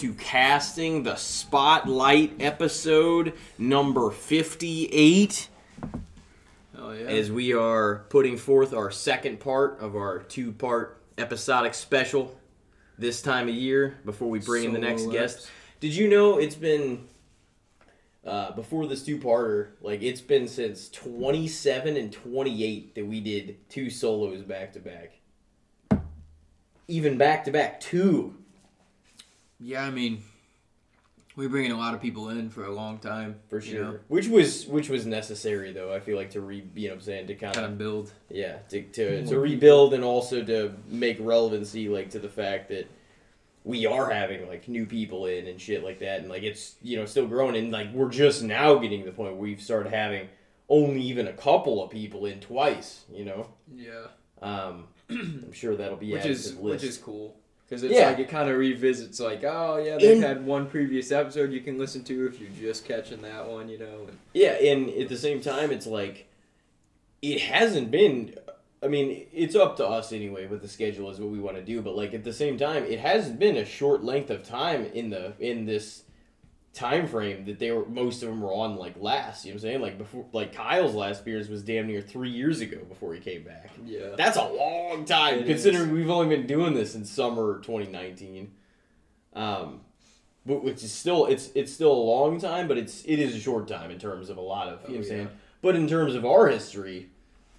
to Casting the Spotlight episode number 58. Oh yeah. As we are putting forth our second part of our two part episodic special this time of year before we bring in the next guest. Did you know it's been uh, before this two parter? Like it's been since 27 and 28 that we did two solos back to back. Even back to back, two. Yeah, I mean, we're bringing a lot of people in for a long time For you sure. know, Which was which was necessary though, I feel like to re you know what I'm saying, to kind kind of of build. yeah, to to, to rebuild and also to make relevancy like to the fact that we are having like new people in and shit like that and like it's you know still growing and like we're just now getting to the point where we've started having only even a couple of people in twice, you know. Yeah. Um I'm sure that'll be Which added is to the list. which is cool. Because it's Yeah. like it kind of revisits like, oh yeah, they've In- had one previous episode you can listen to if you're just catching that one, you know. And, Yeah, and at the same time, it's like it hasn't been. I mean, it's up to us anyway. With the schedule is what we want to do, but like at the same time, it hasn't been a short length of time in the in this time frame that they were most of them were on like last. You know what I'm saying? Like before, like Kyle's last beers was damn near three years ago before he came back. yeah. That's a long time It considering is. we've only been doing this in summer 2019. Um, but which is still it's it's still a long time, but it's it is a short time in terms of a lot of you know what I'm Oh, saying. But in terms of our history,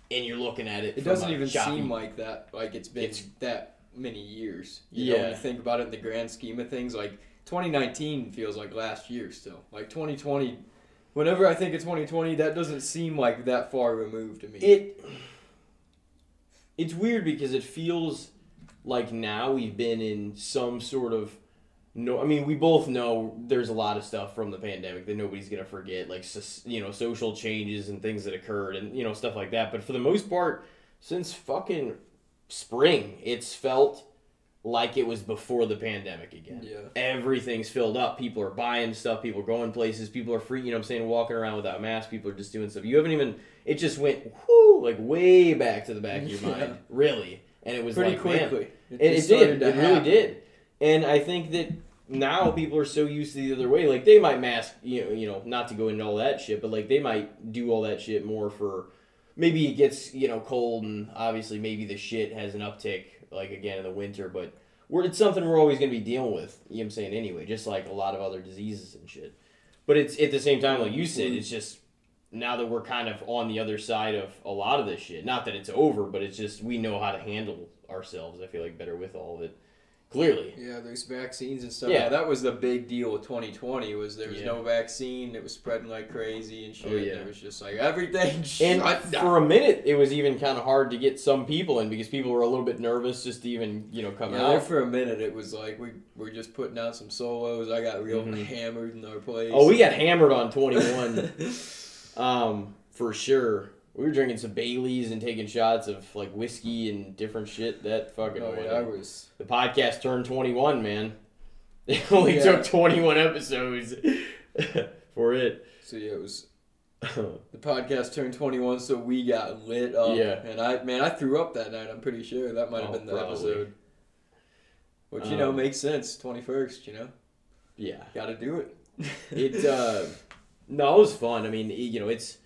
and you're looking at it, It doesn't even choppy- seem like that. Like it's been It's- that many years. You know, when Yeah. you think about it in the grand scheme of things, like 2019 feels like last year still. Like 2020, whenever I think of 2020, that doesn't seem like that far removed to me. it it's weird because it feels like now we've been in some sort of no I mean we both know there's a lot of stuff from the pandemic that nobody's going to forget like you know social changes and things that occurred and you know stuff like that but for the most part since fucking spring it's felt like it was before the pandemic again yeah. everything's filled up. People are buying stuff. People are going places. People are free. You know what I'm saying? Walking around without masks. People are just doing stuff. You haven't even. It just went whoo, like way back to the back of your Yeah. mind, really. And it was Pretty like, man, quickly. and it did. started It to really did. And I think that now people are so used to the other way. Like they might mask, you know, you know, not to go into all that shit, but like they might do all that shit more for. Maybe it gets you know cold, and obviously maybe the shit has an uptick like again in the winter, but we're it's something we're always gonna be dealing with. You know what I'm saying anyway, just like a lot of other diseases and shit. But it's at the same time, like you said, mm-hmm. it's just now that we're kind of on the other side of a lot of this shit. Not that it's over, but it's just we know how to handle ourselves. I feel like better with all of it. Clearly, Yeah, there's vaccines and stuff. Yeah. That was the big deal with 2020 was there was Yeah. no vaccine. It was spreading like crazy and shit. Oh, yeah. It was just like everything and for a minute, it was even kind of hard to get some people in because people were a little bit nervous just to even you know come Yeah, out. for a minute it was like we we're just putting out some solos. I got real Mhm. hammered in our place. Oh, we got hammered on 21. Um, for sure. We were drinking some Baileys and taking shots of like whiskey and different shit. That fucking oh yeah, I was. the podcast turned twenty one, man. It only Yeah. took twenty one episodes for it. So yeah, it was. The podcast turned 21, so we got lit up. Yeah. And I, man, I threw up that night. I'm pretty sure that might have Oh, been the probably. episode. Which you know Um, makes sense. 21st, you know, yeah, got to do it. it. Uh, no, it was fun. I mean, you know, it's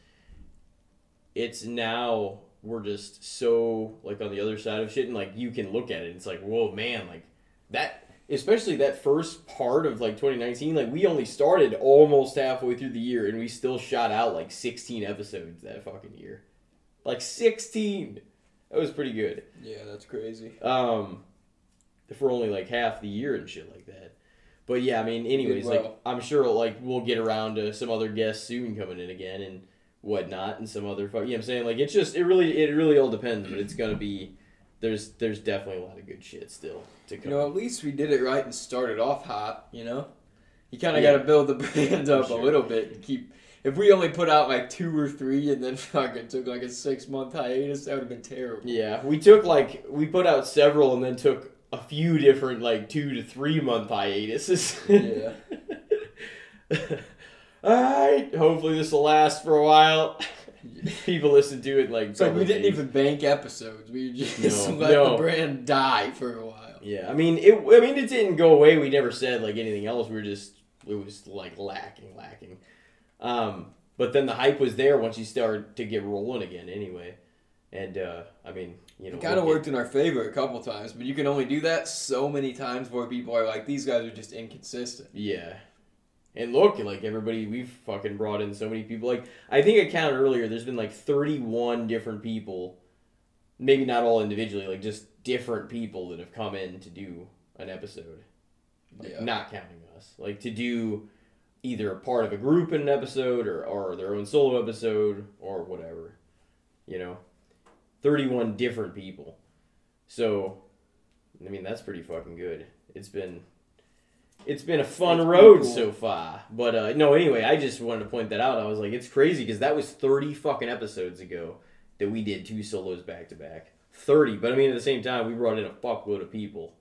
it's now we're just so like on the other side of shit, and like you can look at it. It's like, whoa, man, like that. Especially that first part of like 2019, like we only started almost halfway through the year, and we still shot out like 16 episodes that fucking year. Like 16. That was pretty good. yeah, that's crazy. Um, for only like half the year and shit like that. But yeah, I mean, anyways, like. I'm sure like we'll get around to some other guests soon coming in again and whatnot, and some other. fu- You know what I'm saying? Like it's just it really it really all depends, but it's gonna be there's there's definitely a lot of good shit still to come. You know, at least we did it right and started off hot. You know, you kind of Yeah. got to build the brand up sure. a little bit and keep. If we only put out like two or three and then fucking took like a six month hiatus, that would have been terrible. yeah, we took like we put out several and then took a few different like two to three month hiatuses. Yeah. All right. Hopefully this will last for a while. People listen to it like. It's like we didn't days. even bank episodes. We just No, let no. the brand die for a while. Yeah, I mean, it. I mean, it didn't go away. We never said like anything else. We were just it was like lacking, lacking. Um, but then the hype was there once you started to get rolling again, anyway. And uh, I mean, you know, It kind of worked in our favor a couple times, but you can only do that so many times where people are like, these guys are just inconsistent. Yeah. And look, like everybody, we've fucking brought in so many people. Like I think I counted earlier. There's been like 31 different people, maybe not all individually, like just different people that have come in to do an episode. Like, Yeah. Not counting us, like to do either a part of a group in an episode or or their own solo episode or whatever. You know, 31 different people. So, I mean, that's pretty fucking good. It's been it's been a fun It's road cool. so far. But uh, no, anyway, I just wanted to point that out. I was like, it's crazy because that was 30 fucking episodes ago that we did two solos back to back. 30, but I mean, at the same time, we brought in a fuckload of people.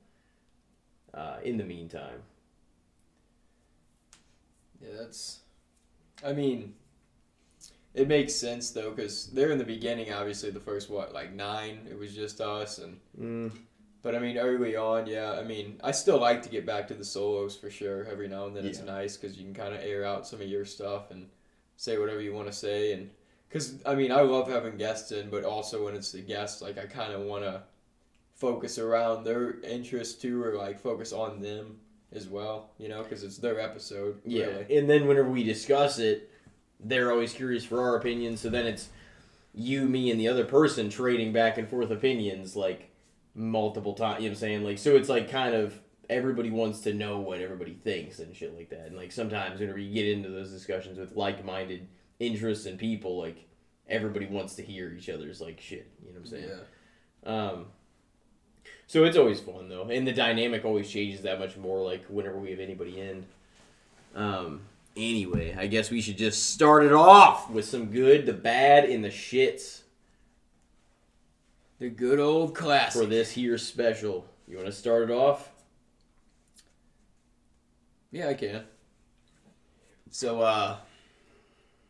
Uh, in the meantime, Yeah, that's. I mean, it makes sense though, because they're in the beginning. Obviously, the first what, like nine, it was just us, and mm, but I mean, early on, yeah. I mean, I still like to get back to the solos for sure. Every now and then, it's nice because you can kind of air out some of your stuff and say whatever you want to say, and because I mean, I love having guests in, but also when it's the guests, like I kind of want to focus around their interests too, or like focus on them as well, you know, because it's their episode. yeah. really. And then whenever we discuss it, they're always curious for our opinions. So then it's you, me, and the other person trading back and forth opinions like multiple times. You know what I'm saying? Like, so it's like kind of everybody wants to know what everybody thinks and shit like that. And like sometimes whenever you get into those discussions with like minded interests and people, like everybody wants to hear each other's like shit. You know what I'm saying? Yeah. Um, so it's always fun though, and the dynamic always changes that much more. Like whenever we have anybody in. Um. Anyway, I guess we should just start it off with some good, the bad, and the shits The good old classic. for this here special. You want to start it off? Yeah, I can. So, uh,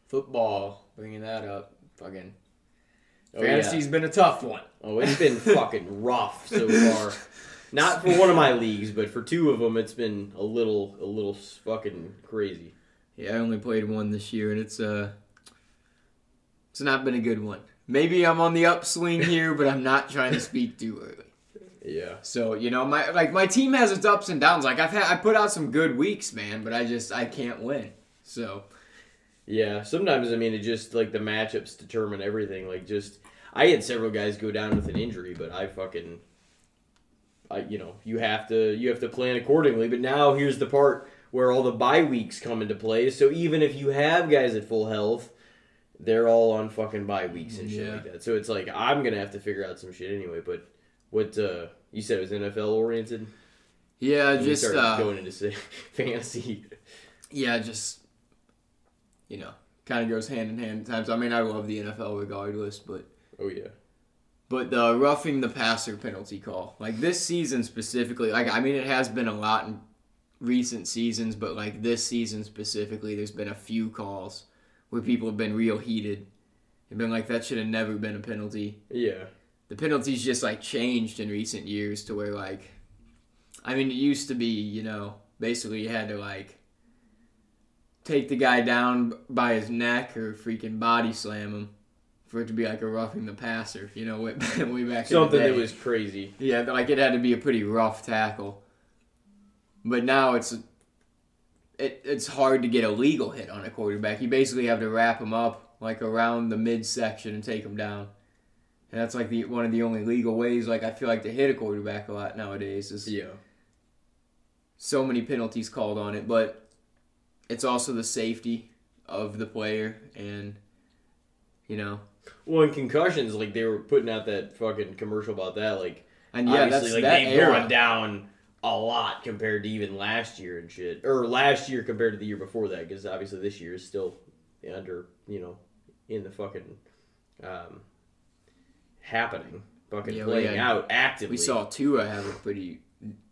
football, bringing that up, fucking. Oh, Fantasy's been a tough one. Oh, it's been fucking rough so far. Not for one of my leagues, but for two of them, it's been a little, a little fucking crazy. Yeah, I only played one this year, and it's uh, it's not been a good one. Maybe I'm on the upswing here, but I'm not trying to speak too early. Yeah. So you know, my like my team has its ups and downs. Like I've had, I put out some good weeks, man, but I just I can't win. So Yeah, sometimes I mean it just like the matchups determine everything. Like just I had several guys go down with an injury, but I fucking I you know, you have to you have to plan accordingly. But now here's the part where all the bye weeks come into play. So even if you have guys at full health, they're all on fucking bye weeks and shit Yeah. like that. So it's like I'm gonna have to figure out some shit anyway. But what uh you said it was NFL oriented? yeah, just uh, going into fantasy. yeah, just you know, kind of goes hand in hand at times. I mean, I love the NFL regardless, but Oh yeah. but the roughing the passer penalty call, like this season specifically, like I mean, it has been a lot in recent seasons, but like this season specifically, there's been a few calls where people have been real heated. They've been like, that should have never been a penalty. Yeah. The penalties just like changed in recent years to where like, I mean, it used to be, you know, basically you had to like take the guy down by his neck or freaking body slam him for it to be like a roughing the passer, you know, way, way back Something in the that was crazy. Yeah, like it had to be a pretty rough tackle. But now it's it, it's hard to get a legal hit on a quarterback. You basically have to wrap him up like around the midsection and take him down. And that's like the one of the only legal ways like I feel like to hit a quarterback a lot nowadays is Yeah. so many penalties called on it, but it's also the safety of the player and you know Well, in concussions, like they were putting out that fucking commercial about that. Like, and yeah obviously, that's like that they've era. gone down a lot compared to even last year and shit, or last year compared to the year before that, because obviously this year is still under, you know, in the fucking um, happening, fucking Yeah, playing had- out actively. We saw Tua have a pretty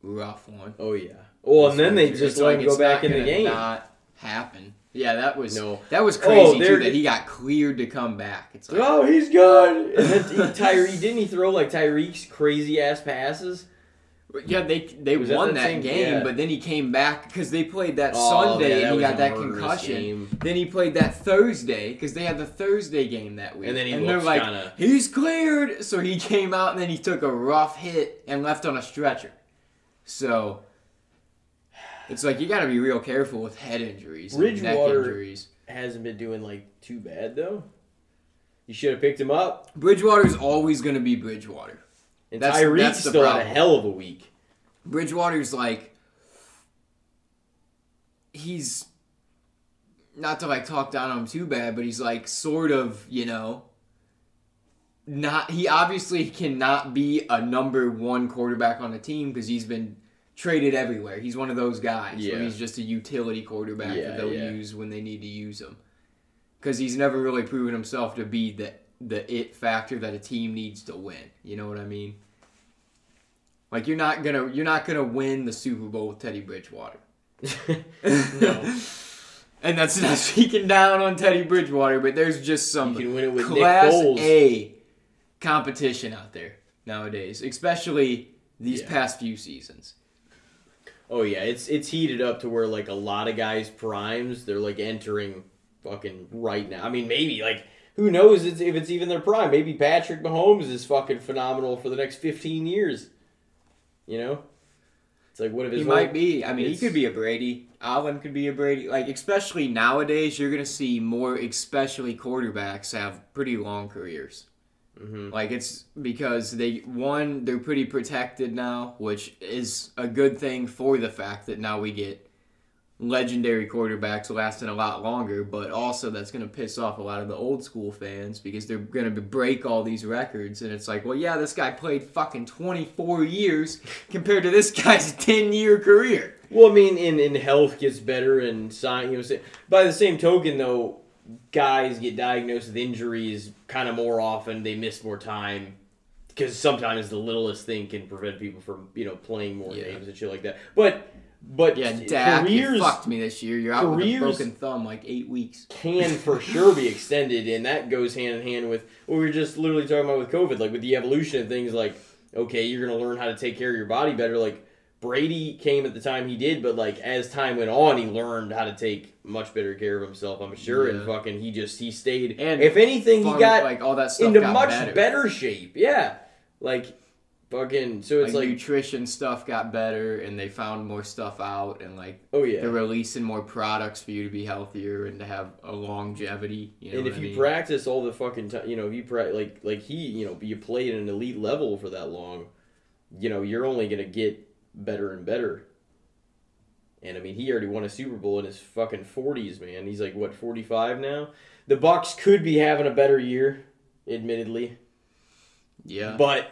rough one. Oh yeah. Well, and then they It's just like let him go back in the game. Not happen. Yeah, that was No. that was Oh, crazy they're- too. That he got cleared to come back. It's like Oh, he's good. And then Tyree didn't he throw like Tyreek's crazy ass passes? Yeah, they they Was won that that, game, yeah. but then he came back because they played that Oh, Sunday yeah, and he got that concussion. game. Then he played that Thursday because they had the Thursday game that week. And then he they're like, kinda- he's cleared. So he came out and then he took a rough hit and left on a stretcher. So it's like you got to be real careful with head injuries, and neck Bridgewater- injuries. Hasn't been doing like too bad though. You should have picked him up. Bridgewater's always going to be Bridgewater. And That's- Tyreek's that's still had a hell of a week. Bridgewater's like he's not to like talk down on him too bad, but he's like sort of, you know, not he obviously cannot be a number one quarterback on the team because he's been traded everywhere. He's one of those guys Yeah. where he's just a utility quarterback Yeah, that they'll yeah. use when they need to use him. Because he's never really proven himself to be the the it factor that a team needs to win. You know what I mean? Like you're not gonna you're not gonna win the Super Bowl with Teddy Bridgewater. no. And that's not speaking down on Teddy Bridgewater, but there's just some You can win it with Nick class. A competition out there nowadays, especially these Yeah. past few seasons. Oh yeah, it's it's heated up to where like a lot of guys primes they're like entering fucking right now. I mean, maybe like who knows if it's even their prime? Maybe Patrick Mahomes is fucking phenomenal for the next fifteen years. You know, it's like what if his He might be. I mean, he could be a Brady. Allen could be a Brady. Like, especially nowadays, you're gonna see more, especially quarterbacks, have pretty long careers. Mhm. Like it's because they one they're pretty protected now, which is a good thing for the fact that now we get legendary quarterbacks lasting a lot longer. But also that's going to piss off a lot of the old school fans because they're going to break all these records, and it's like, well, yeah, this guy played fucking twenty four years compared to this guy's ten year career. Well, I mean, in in health gets better and sign. You know, by the same token, though, guys get diagnosed with injuries kind of more often. They miss more time because sometimes the littlest thing can prevent people from you know playing more Yeah. games and shit like that. But but Yeah, Dak, you fucked me this year. You're out with a broken thumb like eight weeks. can for sure be extended, and that goes hand in hand with what we were just literally talking about with COVID, like with the evolution of things. Like, okay, you're gonna learn how to take care of your body better. Like Brady came at the time he did, but like as time went on, he learned how to take much better care of himself. I'm sure, and fucking he just he stayed. And if anything, he got like all that stuff into much better. better. shape. Yeah, like fucking. So it's like, like, nutrition stuff got better and they found more stuff out and like oh yeah. they're releasing more products for you to be healthier and to have a longevity you know and if I you mean? practice all the fucking time, you know, if you pra- like like he, you know, you play at an elite level for that long, you know, you're only gonna get better and better. And I mean, he already won a Super Bowl in his fucking forties, man. He's like what forty five now. The Bucs could be having a better year, admittedly, yeah but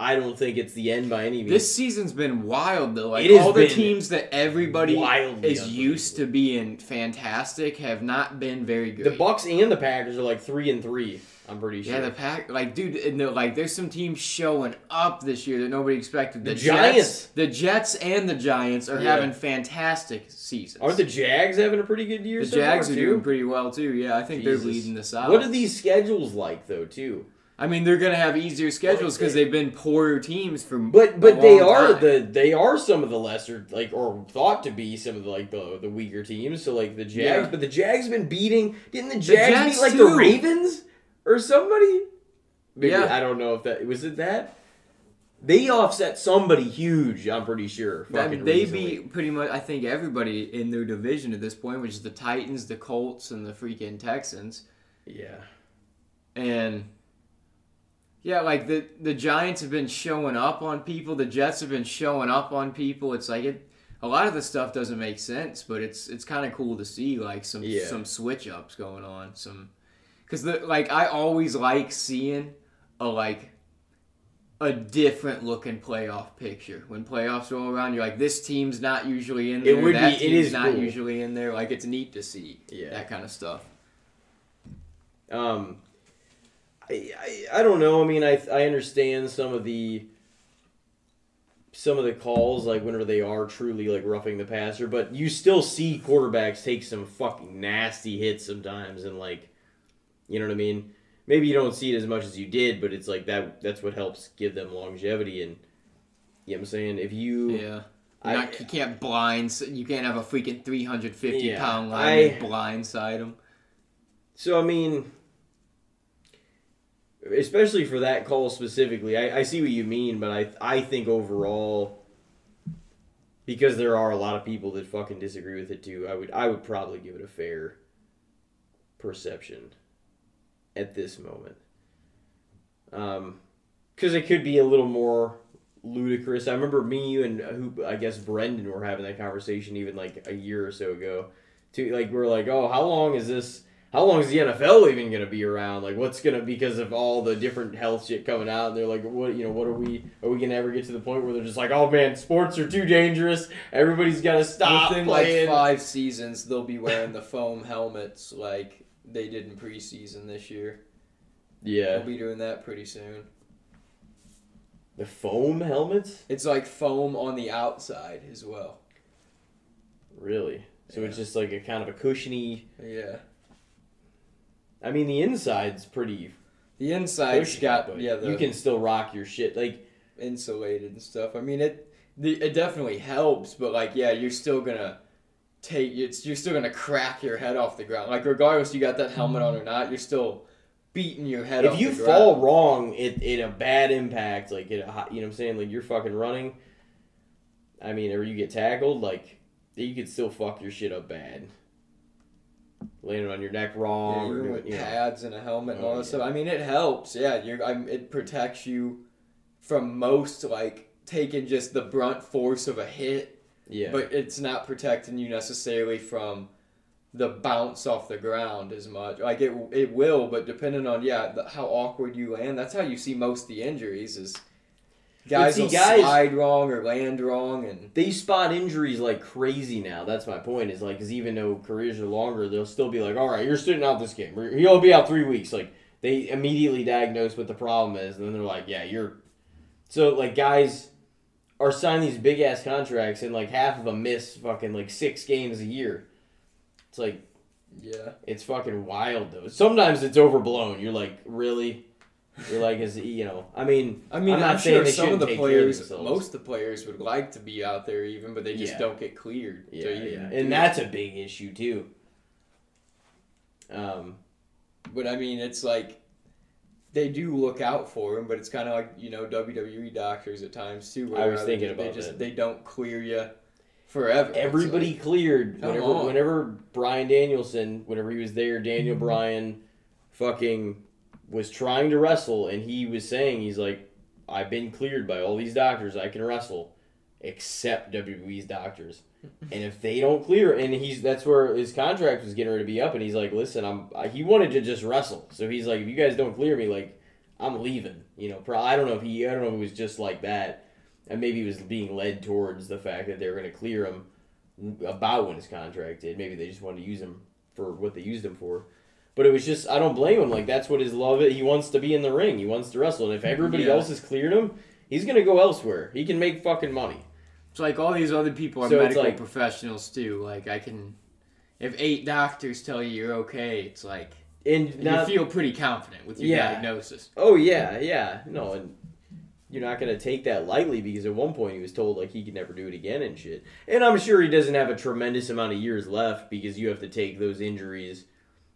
I don't think it's the end by any means. this season's been wild though like all the teams that everybody is used to being fantastic have not been very good the Bucs and the Packers are like three and three. I'm pretty sure. yeah, the pack like dude, uh, and the, like there's some teams showing up this year that nobody expected. The Jets, Giants. the Jets, and the Giants are Yeah. having fantastic seasons. Aren't the Jags having a pretty good year? The so Jags far, are too? doing pretty well too. Yeah, I think Jesus. they're leading the South. What are these schedules like though, too? I mean, they're gonna have easier schedules because they've been poorer teams for. But but they are time. the they are some of the lesser like or thought to be some of the like the the weaker teams. So like the Jags, Yeah. but the Jags been beating. Didn't the Jags Jets, beat like too. the Ravens or somebody? Maybe, Yeah. I don't know if that was it that. They offset somebody huge. I'm pretty sure. That- they recently. beat pretty much. I think everybody in their division at this point, which is the Titans, the Colts, and the freaking Texans. Yeah. And yeah, like the the Giants have been showing up on people. The Jets have been showing up on people. It's like it. A lot of the stuff doesn't make sense, but it's it's kind of cool to see like some Yeah. some switch ups going on. Some because the like I always like seeing a like a different looking playoff picture when playoffs roll around. You're like, this team's not usually in there. It would that be- It is not cool. usually in there. Like it's neat to see Yeah. that kind of stuff. Um, I, I, don't know. I mean, I I understand some of the some of the calls, like whenever they are truly like roughing the passer, but you still see quarterbacks take some fucking nasty hits sometimes, and like, you know what I mean. Maybe you don't see it as much as you did, but it's like that. That's what helps give them longevity, and You know what I'm saying? If you, Yeah. I- not, you can't blind. You can't have a freaking 350 Yeah, pound I- lineman blindside him. So I mean, especially for that call specifically, I, I see what you mean, but I I think overall, because there are a lot of people that fucking disagree with it too, I would I would probably give it a fair perception at this moment. Um, because it could be a little more ludicrous. I remember me, you, and who I guess Brendan were having that conversation even like a year or so ago. To like we're like, oh, how long is this? How long is the NFL even gonna be around? Like, what's gonna because of all the different health shit coming out? And they're like, what you know, what are we? Are we gonna ever get to the point where they're just like, oh man, sports are too dangerous. Everybody's gotta stop Within playing. like five seasons, they'll be wearing the foam helmets like they did in preseason this year. yeah, They'll be doing that pretty soon. the foam helmets. It's like foam on the outside as well. Really? So it's just like a kind of a cushiony. Yeah. I mean, the inside's pretty The inside's cushy, got but yeah the you can still rock your shit. Like, insulated and stuff. I mean it the, it definitely helps, but like yeah, you're still gonna take it's you're still gonna crack your head off the ground. Like regardless you got that helmet on or not, you're still beating your head if you fall wrong, it in a bad impact, like it, you know what I'm saying, like you're fucking running. I mean, or you get tackled, like you could still fuck your shit up bad. Landing on your neck Yeah, wrong, or even doing, with you know. pads and a helmet and all Oh, that yeah. stuff. I mean, it helps. Yeah, you're. I it protects you from most like taking just the brunt force of a hit, yeah. but it's not protecting you necessarily from the bounce off the ground as much. Like it, it will, but depending on yeah the, how awkward you land, that's how you see most of the injuries is guys see, will guys- slide wrong or land wrong, and they spot injuries like crazy now. That's my point. Is like, because even though careers are longer, they'll still be like, "All right, you're sitting out this game. Or He'll be out three weeks." Like they immediately diagnose what the problem is, and then they're like, "Yeah, you're." So like, guys are signing these big ass contracts, and like half of them miss fucking like six games a year. It's like yeah, it's fucking wild though. Sometimes it's overblown. You're like, really? You're like, is you know? I mean, I mean, I'm I'm, not saying sure some of the of players, most of the players would like to be out there even, but they just Yeah. don't get cleared. Yeah, yeah, and that's a big issue too. Um, But I mean, it's like they do look out for him, but it's kind of like you know WWE doctors at times too. I was they thinking just- about they just that. they don't clear you forever. Everybody like- cleared whenever on. whenever Bryan Danielson, whenever he was there, Daniel Mm-hmm. Bryan, fucking was trying to wrestle, and he was saying he's like, I've been cleared by all these doctors, I can wrestle, except WWE's doctors. and if they don't clear, and he's that's where his contract was getting ready to be up, and he's like, listen, I'm I- he wanted to just wrestle, so he's like, if you guys don't clear me, like I'm leaving. You know, pro- I don't know if he, I don't know if it was just like that, and maybe he was being led towards the fact that they were going to clear him about when his contract did. Maybe they just wanted to use him for what they used him for. But it was just I don't blame him. Like that's what his love is. He wants to be in the ring. He wants to wrestle. And if everybody Yeah. else has cleared him, he's gonna go elsewhere. He can make fucking money. It's like all these other people are So medical like- professionals too. Like I can, if eight doctors tell you you're okay, it's like And not you feel pretty confident with your Yeah. diagnosis. Oh yeah, yeah. No, and you're not gonna take that lightly because at one point he was told like he could never do it again and shit. And I'm sure he doesn't have a tremendous amount of years left because you have to take those injuries,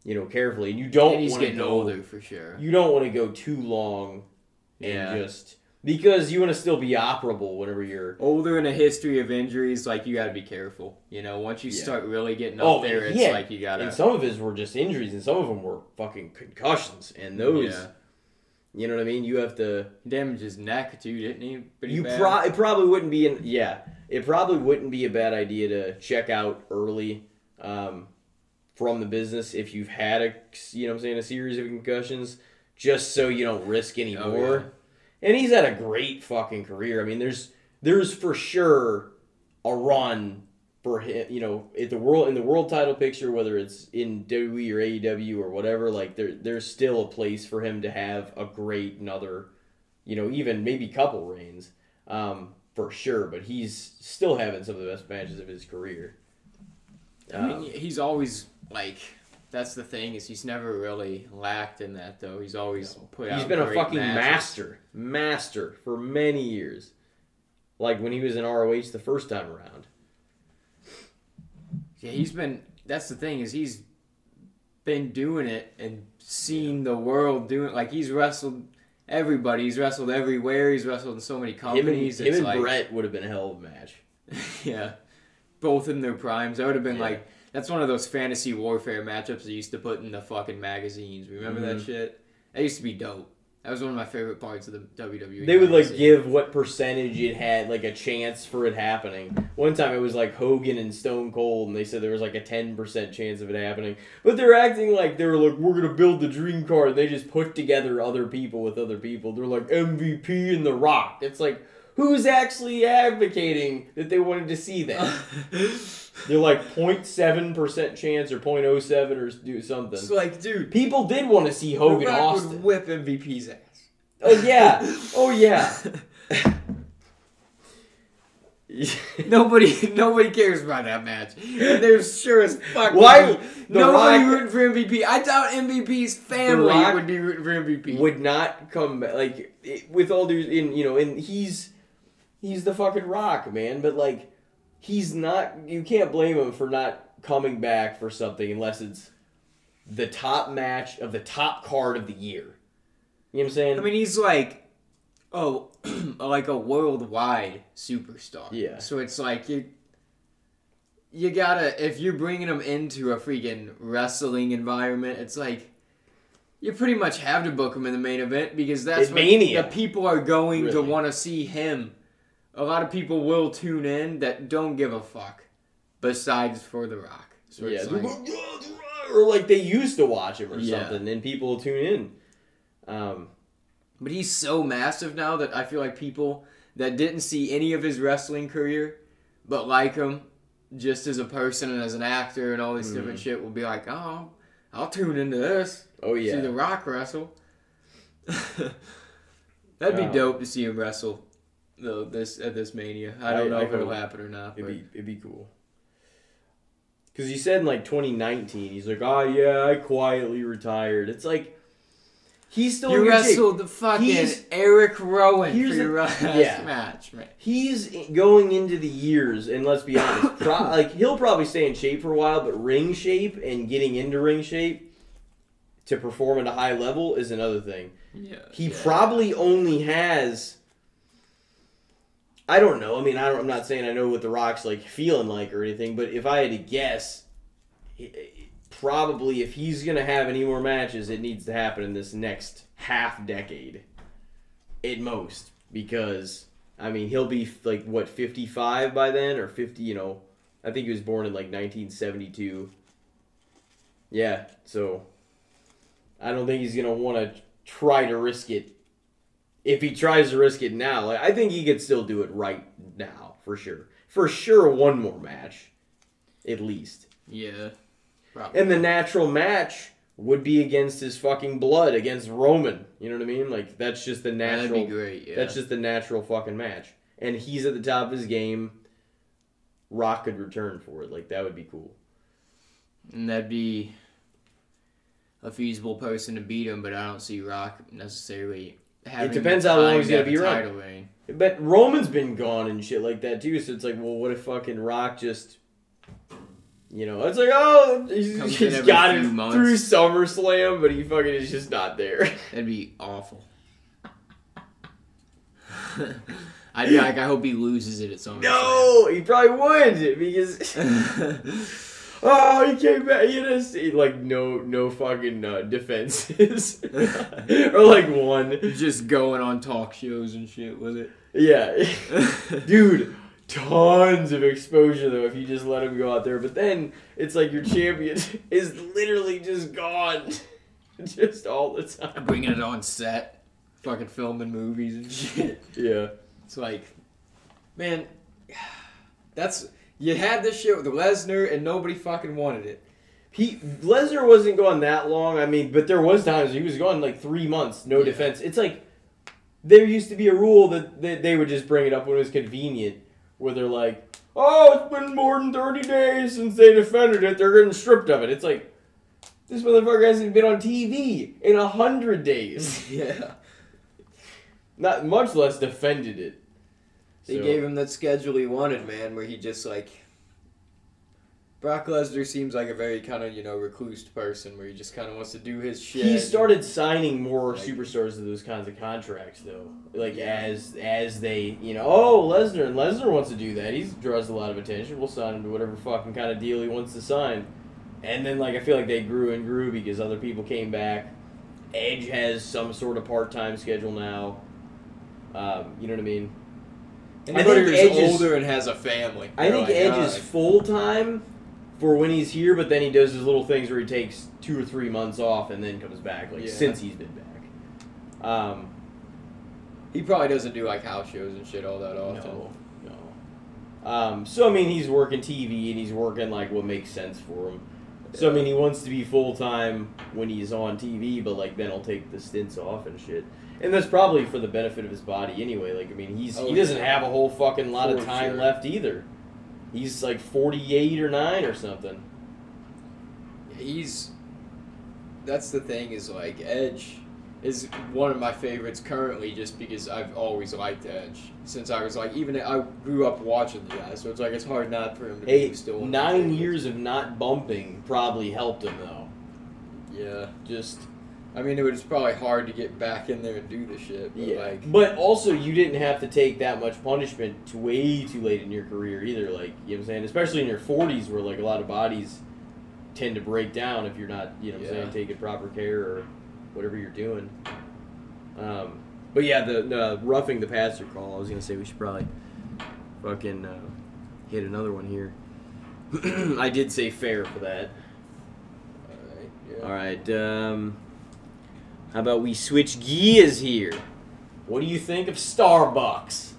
you know, carefully. And you don't and he's want to getting go older for sure. you don't want to go too long and Yeah. just because you want to still be operable whenever you're Older in a history of injuries, like you got to be careful. You know, once you Yeah. start really getting up Oh, there, it's yeah. like you gotta. and some of his were just injuries and some of them were fucking concussions and those Yeah. you know what I mean you have to damaged his neck too, didn't he? Pretty you pro- it probably wouldn't be in yeah it probably wouldn't be a bad idea to check out early um, from the business if you've had a you know what I'm saying a series of concussions just so you don't risk any Oh, more yeah. and he's had a great fucking career I mean there's there's for sure a run for him you know at the world in the world title picture whether it's in WWE or AEW or whatever like there there's still a place for him to have a great another you know, even maybe couple reigns, um, for sure. But he's still having some of the best matches of his career. I Um, mean, he's always like. That's the thing is he's never really lacked in that though. He's always put out. he's been a fucking matches. master, master for many years. like when he was in ROH the first time around. Yeah, he's been. That's the thing is he's been doing it and seen the world doing. Like he's wrestled everybody. He's wrestled everywhere. He's wrestled in so many Him and, companies. him and like, Bret would have been a hell of a match. yeah, both in their primes. I would have been Yeah. like that's one of those fantasy warfare matchups they used to put in the fucking magazines. Remember that Mhm. shit? That used to be dope. That was one of my favorite parts of the WWE. They would like give what percentage it had like a chance for it happening. One time it was like Hogan and Stone Cold, and they said there was like a ten percent chance of it happening. But they're acting like they were like, "We're gonna build the dream card." And they just put together other people with other people. They're like MVP and The Rock. It's like who's actually advocating that they wanted to see that? they're like 0.7 percent chance or 0.07 or do something. It's like, dude, People did want to see Hogan The Rock Austin. would whip MVP's ass. Oh yeah. Oh yeah. Nobody, nobody cares about that match. And there's sure as fuck. Why- would nobody Rock- rooting for MVP. I doubt MVP's family would be rooting for MVP. would not come back. Like it, with all due, in you know, and he's he's the fucking Rock, man. But like, he's not. You can't blame him for not coming back for something unless it's the top match of the top card of the year. You know what I'm saying? I mean, he's like, oh, like a worldwide superstar. Yeah. So it's like you, you gotta if you're bringing him into a freaking wrestling environment, it's like. You pretty much have to book him in the main event because that's At what Mania. the people are going to want to see him. A lot of people will tune in that don't give a fuck, besides for The Rock. So yeah, it's like- like, "Yeah, the or like they used to watch him or Yeah. something, and people will tune in. Um, But he's so massive now that I feel like people that didn't see any of his wrestling career but like him just as a person and as an actor and all this different shit will be like, oh, I'll tune into this. oh yeah, See The Rock wrestle. That'd be dope to see him wrestle. Though this at this mania, I don't I- know I if it'll happen or not. it'd But be it'd be cool. Because he said in like 2019, he's like, oh yeah, I quietly retired. It's like he's still you good shape. wrestled the fucking He's- Erick Rowan for your the- last yeah. match, man. He's going into the years, and let's be honest, pro- like he'll probably stay in shape for a while, but ring shape and getting into ring shape to perform at a high level is another thing. Yeah, He yeah. probably only has. I don't know. I mean, I I'm not saying I know what the Rock's like feeling like or anything, but if I had to guess, probably if he's gonna have any more matches, it needs to happen in this next half decade, at most. Because I mean, he'll be like what 55 by then, or 50. You know, I think he was born in like 1972. Yeah, so I don't think he's gonna want to try to risk it. If he tries to risk it now, like, I think he could still do it right now for sure. For sure, one more match, at least. Yeah. Probably. And the natural match would be against his fucking blood against Roman. You know what I mean? Like that's just the That'd natural. be great. Yeah. That's just the natural fucking match. And he's at the top of his game. Rock could return for it. Like that would be cool. And that'd be a feasible person to beat him, but I don't see Rock necessarily having. depends how long he's gonna be a around. Title. But Roman's been gone and shit like that too. So it's like, well, what if fucking Rock just, you know, it's like, oh, he's, Comes he's got it few months. through SummerSlam, but he fucking is just not there. That'd be awful. I'd be like, I hope he loses it at some. no, he probably would because oh, he came back. You know, see, like no, no fucking uh, defenses or like one. Just going on talk shows and shit with it. Yeah, dude. Tons of exposure though if you just let him go out there. But then it's like your champion is literally just gone, just all the time. Bringing it on set, fucking filming movies and shit. Yeah. It's like, man, that's you had this shit with Lesnar and nobody fucking wanted it. He Lesnar wasn't gone that long. I mean, but there was times he was gone like three months, no Yeah. defense. It's like there used to be a rule that, that they would just bring it up when it was convenient, where they're like, "Oh, it's been more than thirty days since they defended it. They're getting stripped of it." It's like this motherfucker hasn't been on TV in a hundred days, yeah. not much less defended it. They So- gave him that schedule he wanted, man, where he just like. Brock Lesnar seems like a very kind of you know recluse person, where he just kind of wants to do his shit. He started signing more Like- superstars to those kinds of contracts, though. Like Yeah. as as they, you know, oh Lesnar and Lesnar wants to do that. He draws a lot of attention. We'll sign him to whatever fucking kind of deal he wants to sign. And then like I feel like they grew and grew because other people came back. Edge has some sort of part time schedule now. Um, you know what I mean? And I think Edge is- older and has a family. I They're think like, Edge "Ah, is full time for when he's here, but then he does his little things where he takes two or three months off and then comes back. Like Yeah. since he's been back. Um, He probably doesn't do like house shows and shit all that often. no, no. Um, so I mean, he's working TV and he's working like what makes sense for him. So I mean, he wants to be full time when he's on TV, but like then he'll take the stints off and shit. And that's probably for the benefit of his body anyway. Like I mean, he's Oh, he doesn't yeah. have a whole fucking lot of time sure. left either. He's like forty eight or nine or something. He's. That's the thing is like Edge is one of my favorites currently just because I've always liked Edge since I was like even I grew up watching the guy so it's like it's hard not for him to Hey, be still one of my nine years of not bumping probably helped him though. Yeah, Just I mean it was probably hard to get back in there and do the shit. But yeah, like but also you didn't have to take that much punishment to way too late in your career either. Like you know what I'm saying, especially in your 40s where like a lot of bodies tend to break down if you're not you know what I'm Yeah. saying taking proper care or whatever you're doing. Um, but yeah, the, the roughing the passer call. I was gonna say we should probably fucking uh, hit another one here. I did say fair for that. alright, yeah. All right. Um, how about we switch gears here? What do you think of Starbucks?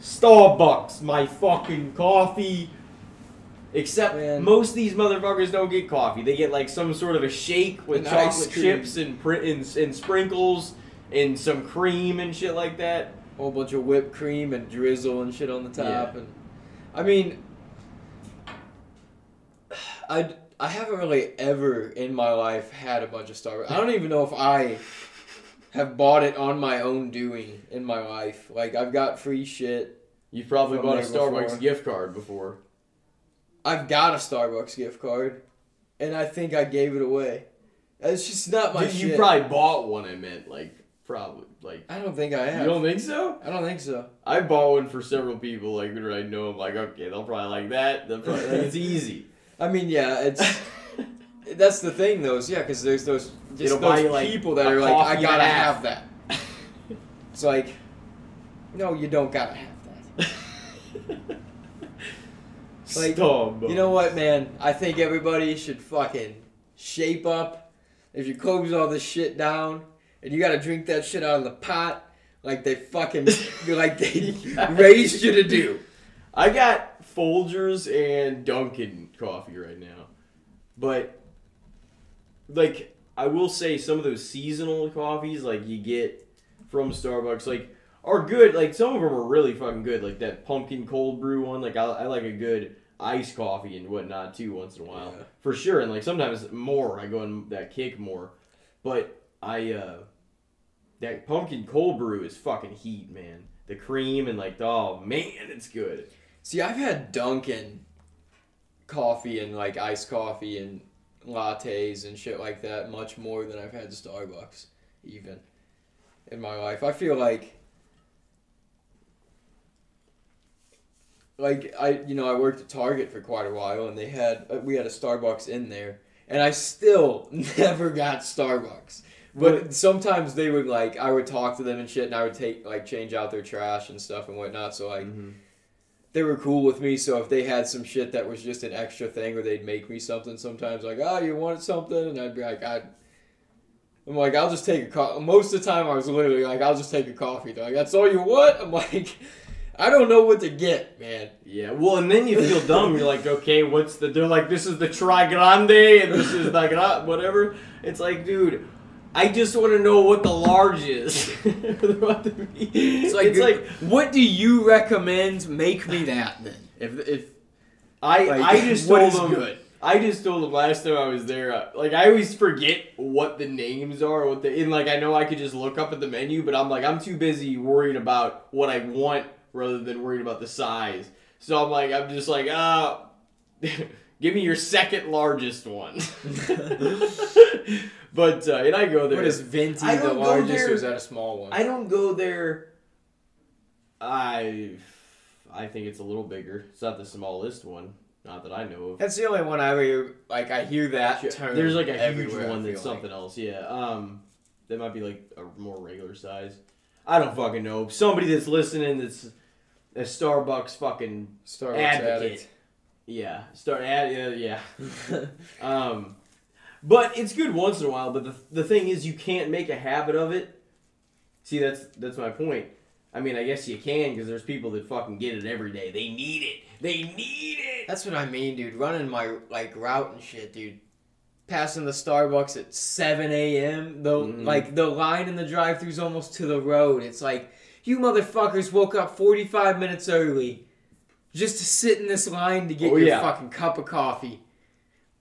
Starbucks, my fucking coffee. Except Man. most of these motherfuckers don't get coffee. They get like some sort of a shake with And chocolate chips and, and and sprinkles and some cream and shit like that. A whole bunch of whipped cream and drizzle and shit on the top Yeah. and I mean I I haven't really ever in my life had a bunch of Starbucks. I don't even know if I have bought it on my own doing in my life. Like I've got free shit. You've probably bought a Starbucks before. gift card before. I've got a Starbucks gift card and I think I gave it away. It's just not my You, you probably bought one. I meant like probably like. I don't think I have. You don't think so? I don't think so. I bought one for several people, like who I know. I'm like, okay, they'll probably like that. They'll probably, like, it's easy. I mean, yeah, it's That's the thing, though. Is yeah, because there's those just It'll buy those like, people that a are like, coffee I and a gotta half." have that. It's like, no, you don't gotta have that. Like. You know what, man? I think everybody should fucking shape up. If you close all this shit down, and you gotta drink that shit out of the pot, like they fucking, like they raised you to do. I got Folgers and Dunkin' coffee right now, but like I will say, some of those seasonal coffees, like you get from Starbucks, like are good. Like some of them are really fucking good. Like that pumpkin cold brew one. Like I, I like a good iced coffee and whatnot too once in a while Yeah. for sure. And like sometimes more, I go in that kick more. But I uh that pumpkin cold brew is fucking heat, man. The cream and like oh man, it's good. See, I've had Dunkin' coffee and like iced coffee and lattes and shit like that much more than I've had Starbucks, even in my life. I feel like, like I, you know, I worked at Target for quite a while, and they had uh, we had a Starbucks in there, and I still never got Starbucks. But sometimes they would like I would talk to them and shit, and I would take like change out their trash and stuff and whatnot. So like Mhm. They were cool with me. So if they had some shit that was just an extra thing, or they'd make me something sometimes, like, oh, you want something, and I'd be like, I. I'm like, I'll just take a coffee. Most of the time, I was literally like, I'll just take a coffee. They're like, that's all you want? I'm like, I don't know what to get, man. Yeah, well, and then you feel dumb. You're like, okay, what's the? They're like, this is the Tri Grande, and this is like gra- whatever. It's like, dude, I just want to know what the large is. They're about to be- It's like, what do you recommend? Make me that then. If if I like, I just told them good? I just told him last time I was there. Uh, like I always forget what the names are. What the and like I know I could just look up at the menu, but I'm like I'm too busy worrying about what I want rather than worrying about the size. So I'm like I'm just like ah, give me your second largest one. but uh, and I go there. What is venti the largest, there- or is that a small one? I don't go there. I I think it's a little bigger. It's not the smallest one, not that I know of. That's the only one I ever like. I hear that term. There's like a huge one that's feel like. something else. Yeah. Um, that might be like a more regular size. I don't fucking know. Somebody that's listening that's a Starbucks fucking Starbucks advocate. addict. Yeah, start ad yeah, yeah. um, but it's good once in a while. But the the thing is, you can't make a habit of it. See, that's that's my point. I mean, I guess you can because there's people that fucking get it every day. They need it. They need it. That's what I mean, dude. Running my like route and shit, dude. Passing the Starbucks at 7 a.m. The Mhm. like the line in the drive-through's almost to the road. It's like you motherfuckers woke up 45 minutes early just to sit in this line to get Oh, your yeah. fucking cup of coffee.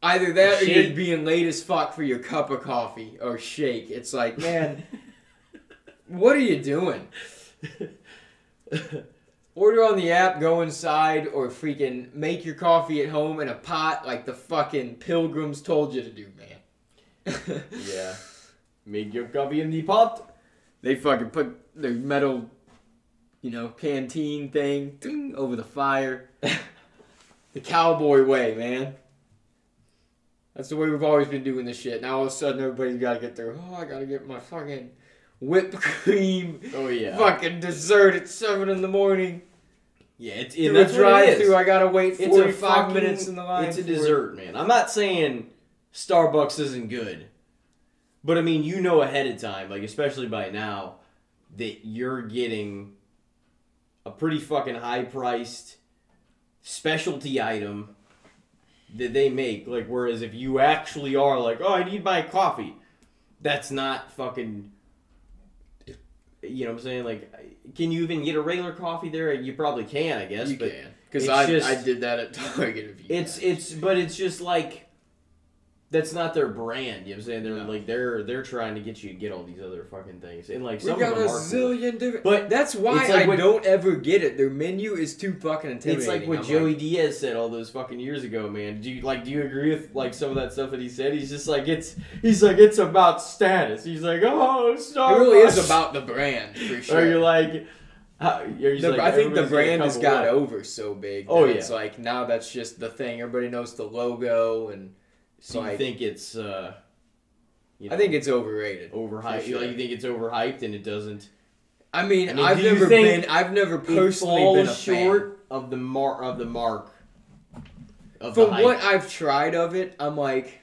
Either that or you're being late as fuck for your cup of coffee or shake. It's like, man, what are you doing? Order on the app, go inside, or freaking make your coffee at home in a pot like the fucking pilgrims told you to do, man. yeah. Make your coffee in the pot. They fucking put their metal, you know, canteen thing ding, over the fire. the cowboy way, man. That's the way we've always been doing this shit. Now all of a sudden everybody's gotta get their, oh, I gotta get my fucking whipped cream Oh yeah. fucking dessert at 7 in the morning. Yeah, it's In the that's drive through. I gotta wait a 45 minutes in the line. It's a for it. dessert, man. I'm not saying Starbucks isn't good, but I mean you know ahead of time, like especially by now, that you're getting a pretty fucking high priced specialty item that they make. Like whereas if you actually are like, oh, I need my coffee, that's not fucking. You know what I'm saying? Like, can you even get a regular coffee there? You probably can, I guess. You but can. Because I, just- I did that at Target. It's it's but it's just like that's not their brand. You know what I'm saying? They're No. like they're they're trying to get you to get all these other fucking things. And like We some got of a them are cool. zillion different. But that's why like I what- don't ever get it. Their menu is too fucking intimidating. It's like what I'm Joey Diaz said all those fucking years ago, man. Do you like do you agree with like some of that stuff that he said? He's just like it's he's like it's about status. He's like, "Oh, Starbucks." it really is about the brand for sure. Or you're like how, The- like, I think the brand has got work. over so big. Oh, yeah. it's like now that's just the thing. Everybody knows the logo, and So you like- think it's uh you I think it's overrated. overhyped. sure. Like you think it's overhyped and it doesn't I mean, I mean, I've never been. I've never personally been a fan. short of the mark of the mark of From the what I've tried of it, I'm like,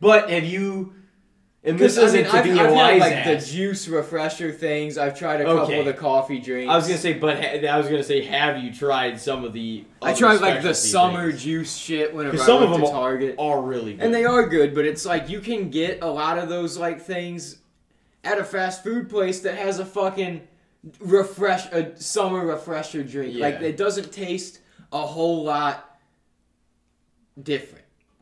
But have you? And this I isn't mean, to I've, be I've a had wise like the juice refresher things. I've tried a couple Okay. of the coffee drinks. I was gonna say, but ha- I was gonna say, have you tried some of the? I other tried like the specialty summer things? juice shit whenever 'Cause I some of went to them Target, are really good. and they are good. But it's like you can get a lot of those like things at a fast food place that has a fucking refresh a summer refresher drink. Like Yeah. it doesn't taste a whole lot different.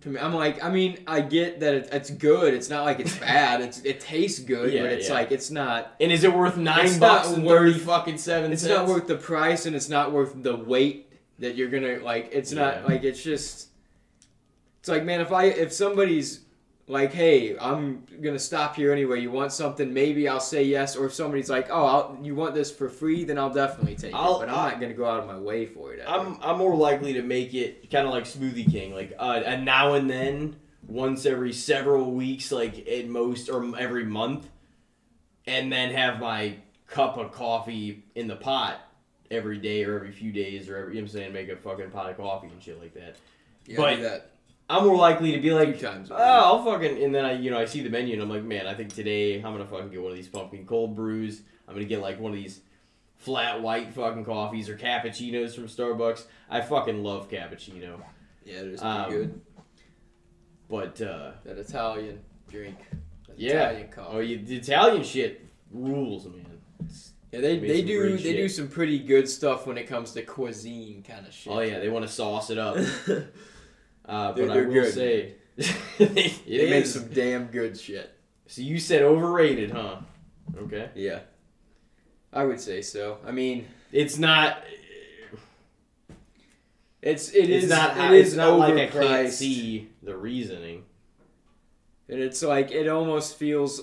To me, I'm like, I mean, I get that it, it's good. It's not like it's bad. It's it tastes good, Yeah, but it's yeah. like it's not. And is it worth nine bucks and worth- thirty fucking seven It's cents? not worth the price, and it's not worth the weight that you're gonna like. It's Yeah. not like it's just. It's like man, if I if somebody's like, hey, I'm gonna stop here anyway. You want something? Maybe I'll say yes. Or if somebody's like, oh, I'll, you want this for free? Then I'll definitely take I'll- it. But I'm I- not gonna go out of my way for it. ever. I'm I'm more likely to make it kind of like Smoothie King, like uh, a now and then, once every several weeks, like at most, or every month, and then have my cup of coffee in the pot every day or every few days or every. You know what I'm saying? Make a fucking pot of coffee and shit like that. yeah, but- that I'm more likely to be like, times. Oh. I'll fucking and then I you know I see the menu and I'm like, man, I think today I'm gonna fucking get one of these pumpkin cold brews. I'm gonna get like one of these flat white fucking coffees or cappuccinos from Starbucks. I fucking love cappuccino, yeah, it is pretty um, good. but uh, That Italian drink. That yeah, Italian coffee. oh, you, the Italian shit rules, man. It's- Yeah, they, they do they do some pretty good stuff when it comes to cuisine kind of shit. oh yeah, they want to sauce it up. Uh, but I will good. say, They it make is. some damn good shit. So you said overrated, huh? Okay. Yeah. I would say so. I mean, It's not. it's it it's is not. it's not like I can't see the reasoning. And it's like it almost feels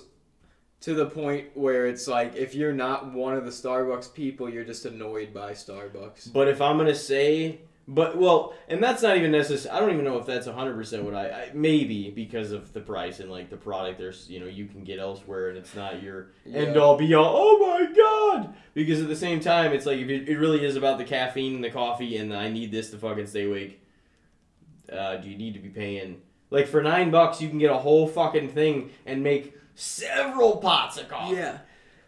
to the point where it's like if you're not one of the Starbucks people, you're just annoyed by Starbucks. But if I'm gonna say, but well, and that's not even necessary. I don't even know if that's 100 percent what I, I maybe because of the price and like the product. There's you know you can get elsewhere and it's not your end Yeah. all be all. Oh my god! Because at the same time, it's like if it, it really is about the caffeine and the coffee, and I need this to fucking stay awake. Uh, do you need to be paying like for nine bucks? You can get a whole fucking thing and make several pots of coffee. Yeah.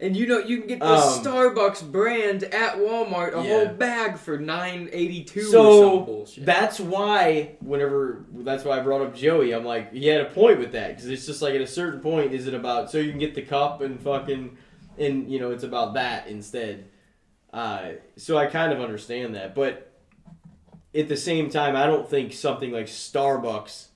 And you know you can get the Um, Starbucks brand at Walmart, a Yeah. whole bag for nine eighty two So, or some bullshit. That's why whenever that's why I brought up Joey, I'm like he had a point with that because it's just like at a certain point, is it about so you can get the cup and fucking and you know it's about that instead. Uh, so I kind of understand that, but at the same time, I don't think something like Starbucks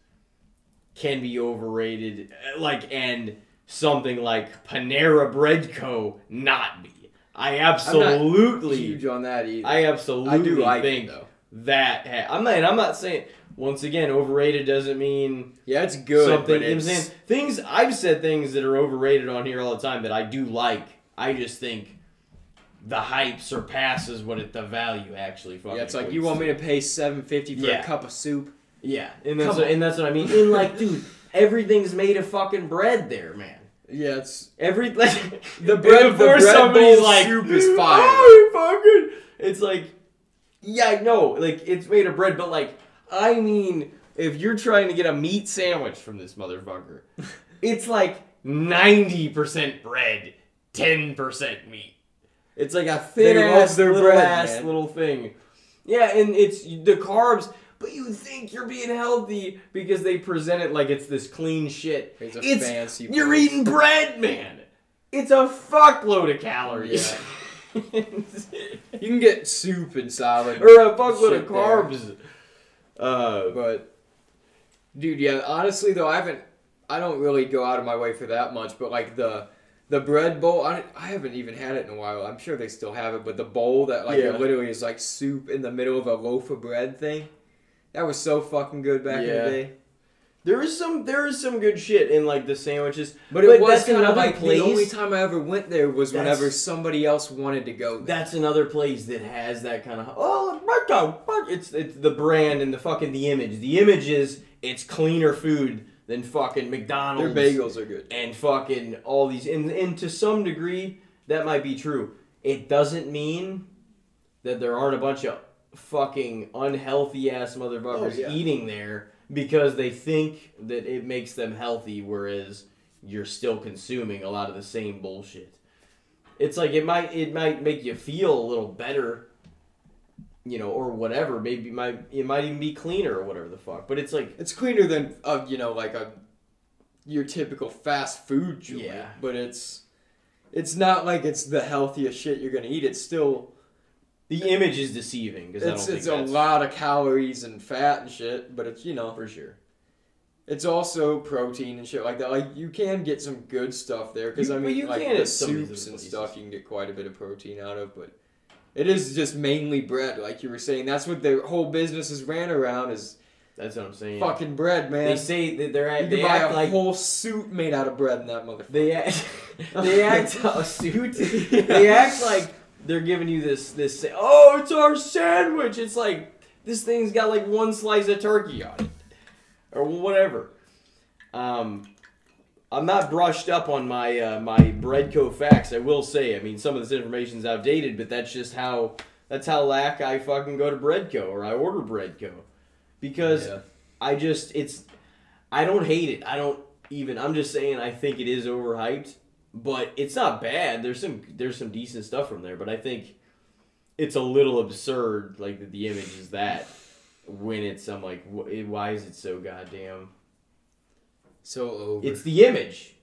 can be overrated, like and something like Panera Bread Co. not be. I absolutely, huge on that either. I absolutely I do like think it though. that ha- I'm not. I'm not saying once again overrated doesn't mean Yeah, it's good. something. but You know I'm saying things. I've said things that are overrated on here all the time that I do like. I just think the hype surpasses what it, the value actually fucking. Yeah, it's like you want me to pay seven fifty for Yeah. a cup of soup. Yeah, and that's what, and that's what I mean. And like, dude, everything's made of fucking bread there, man. Yeah, it's Every like, The bread- the bread somebody's bowl like soup is fire. "Oh, fucking, it's like, yeah, I know, like it's made of bread, but like, I mean, if you're trying to get a meat sandwich from this motherfucker, it's like ninety percent bread, ten percent meat. It's like a thin They ass little bread, ass man. little thing. Yeah, and it's the carbs. But you think you're being healthy because they present it like it's this clean shit. It's a It's- fancy You're place. eating bread, man. It's a fuckload of calories. you can get soup and salad or a fuckload of carbs. Uh, But dude, yeah, honestly though, I haven't I don't really go out of my way for that much, but like the the bread bowl, I, I haven't even had it in a while. I'm sure they still have it, but the bowl that like Yeah. it literally is like soup in the middle of a loaf of bread thing. That was so fucking good back in the day. there is some there is some good shit in like the sandwiches. But it But was that's kind of like place- the only time I ever went there was That's- whenever somebody else wanted to go there. That's another place that has that kind of oh fuck it's it's the brand and the fucking the image. The image is it's cleaner food than fucking McDonald's. Their bagels are good. and fucking all these and, and to some degree that might be true it doesn't mean that there aren't a bunch of fucking unhealthy ass motherfuckers Oh, yeah. eating there because they think that it makes them healthy whereas you're still consuming a lot of the same bullshit it's like it might it might make you feel a little better you know or whatever maybe it might it might even be cleaner or whatever the fuck but it's like It's cleaner than uh, you know like a your typical fast food joint, Yeah. but it's it's not like it's the healthiest shit you're gonna eat. It's still the image is deceiving because I don't it's it's a lot of calories and fat and shit, but it's you know for sure it's also protein and shit like that. Like you can get some good stuff there because I mean you like can the at some of these soups and stuff you can get quite a bit of protein out of, but. It is just mainly bread, like you were saying. That's what their whole business is ran around is That's what I'm saying. fucking bread, man. They say that they're you at, can they buy act a like whole suit made out of bread in that motherfucker. they act they act a suit. They act like they're giving you this this oh it's our sandwich. It's like this thing's got like one slice of turkey on it or whatever. Um, I'm not brushed up on my uh, my Breadco facts. I will say. I mean, some of this information's outdated, but that's just how that's how lack I fucking go to Breadco or I order Breadco because Yeah. I just it's I don't hate it. I don't even I'm just saying I think it is overhyped, but it's not bad. There's some there's some decent stuff from there, but I think it's a little absurd like that the image is that when it's I'm like wh- why is it so goddamn So over. It's the image.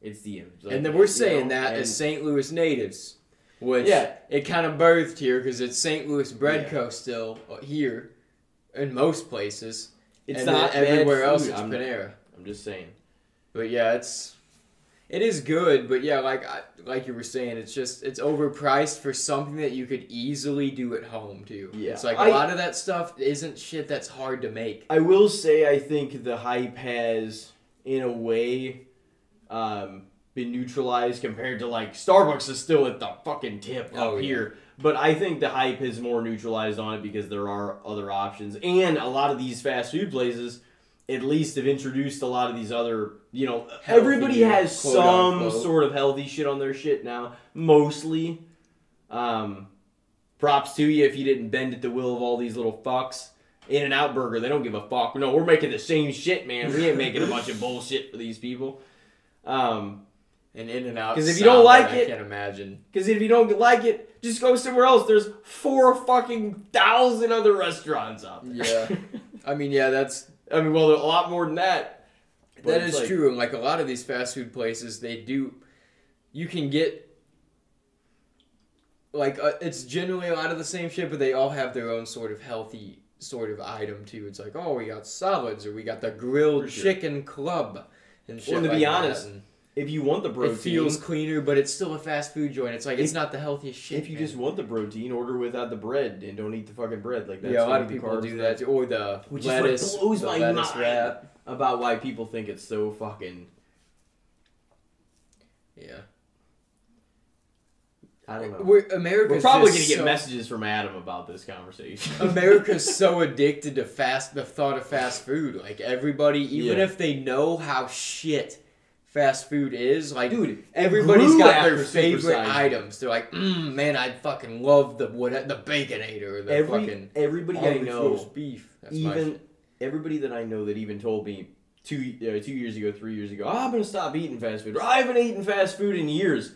It's the image. Like, and then we're saying know, that as St. Louis natives, which Yeah. it kind of birthed here because it's St. Louis Bread Yeah. Co. still uh, here, in most places. It's and not everywhere bad else it's I'm, Panera. I'm just saying. But yeah, it's it is good, but yeah, like I, like you were saying, it's just it's overpriced for something that you could easily do at home too. Yeah. it's like I- a lot of that stuff isn't shit that's hard to make. I will say I think the hype has, in a way, um, been neutralized compared to like Starbucks is still at the fucking tip Oh, up yeah. here. But I think the hype is more neutralized on it because there are other options, and a lot of these fast food places, at least, have introduced a lot of these other. You know, everybody has quote, some unquote. sort of healthy shit on their shit now. Mostly, um, props to you if you didn't bend at the will of all these little fucks. In and Out Burger, they don't give a fuck. No, we're making the same shit, man. We ain't making a bunch of bullshit for these people. Um, And In and Out. 'Cause if you don't like I it- I can't imagine. because if you don't like it, just go somewhere else. There's four fucking thousand other restaurants out there. Yeah. I mean, yeah, that's I mean, well, a lot more than that. That is like- true. And like a lot of these fast food places, they do. You can get. Like uh, it's generally a lot of the same shit, but they all have their own sort of healthy sort of item too. It's like, oh, we got salads, or we got the grilled sure. chicken club, and shit Well, to like be honest, And If you want the protein, it feels cleaner, but it's still a fast food joint. It's like it's not the healthiest shit. if you man. just want the protein, order without the bread and don't eat the fucking bread. Like that's yeah, a lot of people do that, too. or the Which is what lettuce, blows my lettuce mind. wrap. About why people think it's so fucking. Yeah, I don't know. We're, America's We're probably gonna get so- messages from Adam about this conversation. America's so addicted to fast the thought of fast food. Like everybody, even Yeah. if they know how shit fast food is, like Dude, everybody's got their favorite items. They're like, mm, man, I fucking love the what the baconator the Every fucking everybody I know, beef. That's even everybody that I know that even told me two uh, two years ago, three years ago, "Oh, I'm gonna stop eating fast food. Or, I haven't eaten fast food in years.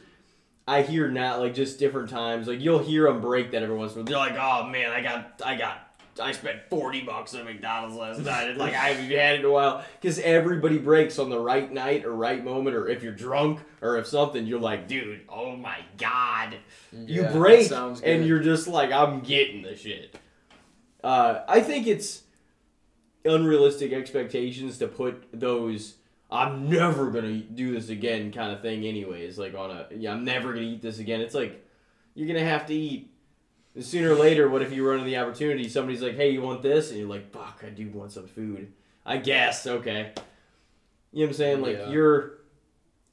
I hear now, like just different times, like you'll hear them break that every once in a while. They're like, "Oh man, I got, I got." I spent forty bucks at McDonald's last night. And, like I haven't had it in a while. Because everybody breaks on the right night or right moment, or if you're drunk or if something, you're like, dude, oh my god, you break and you're just like i'm getting the shit. Uh, i think it's unrealistic expectations to put those i'm never gonna do this again kind of thing anyways like on a yeah i'm never gonna eat this again. It's like you're gonna have to eat sooner or later what if you run into the opportunity somebody's like hey you want this? And you're like fuck i do want some food. I guess okay. You know what i'm saying? Like Yeah. you're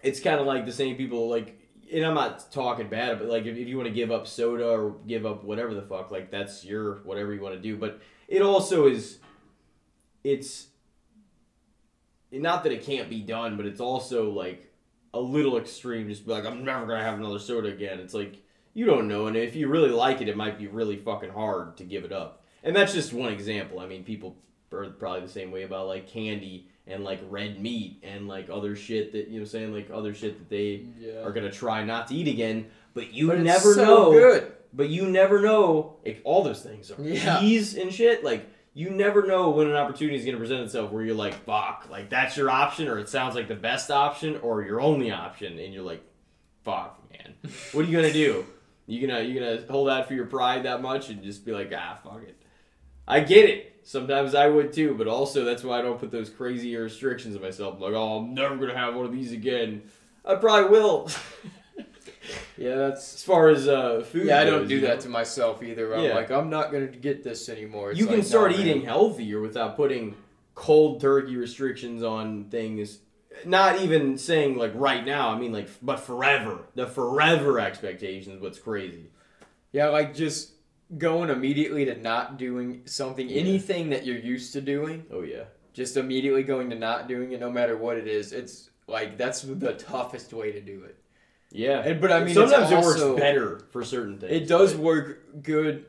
it's kind of like the same people like and i'm not talking bad but like if, if you want to give up soda or give up whatever the fuck like that's your whatever you want to do but it also is it's not that it can't be done but it's also like a little extreme just be like i'm never gonna have another soda again. It's like you don't know and if you really like it it might be really fucking hard to give it up and that's just one example i mean people are probably the same way about like candy and like red meat and like other shit that you know saying like other shit that they Yeah. are gonna try not to eat again but you But it's never so know good. but you never know if all those things are Yeah. cheese and shit. Like you never know when an opportunity is going to present itself where you're like, "Fuck!" Like that's your option, or it sounds like the best option, or your only option, and you're like, "Fuck, man, what are you gonna do? You gonna you gonna hold out for your pride that much and just be like, ah, fuck it." I get it. Sometimes I would too, but also that's why I don't put those crazy restrictions on myself. Like, oh, I'm never gonna have one of these again. I probably will. Yeah, that's. as far as uh, food, Yeah, I don't goes, do that know? to myself either. I'm Yeah. like, I'm not gonna get this anymore. It's you can like, start nah, man. eating healthier without putting cold turkey restrictions on things. Not even saying like right now. I mean like, but forever. The forever expectations. what's crazy. Yeah, like just going immediately to not doing something, Yeah. anything that you're used to doing, Oh yeah. just immediately going to not doing it, no matter what it is. It's like that's the toughest way to do it. Yeah. And, but I mean, sometimes it works better for certain things. It does work good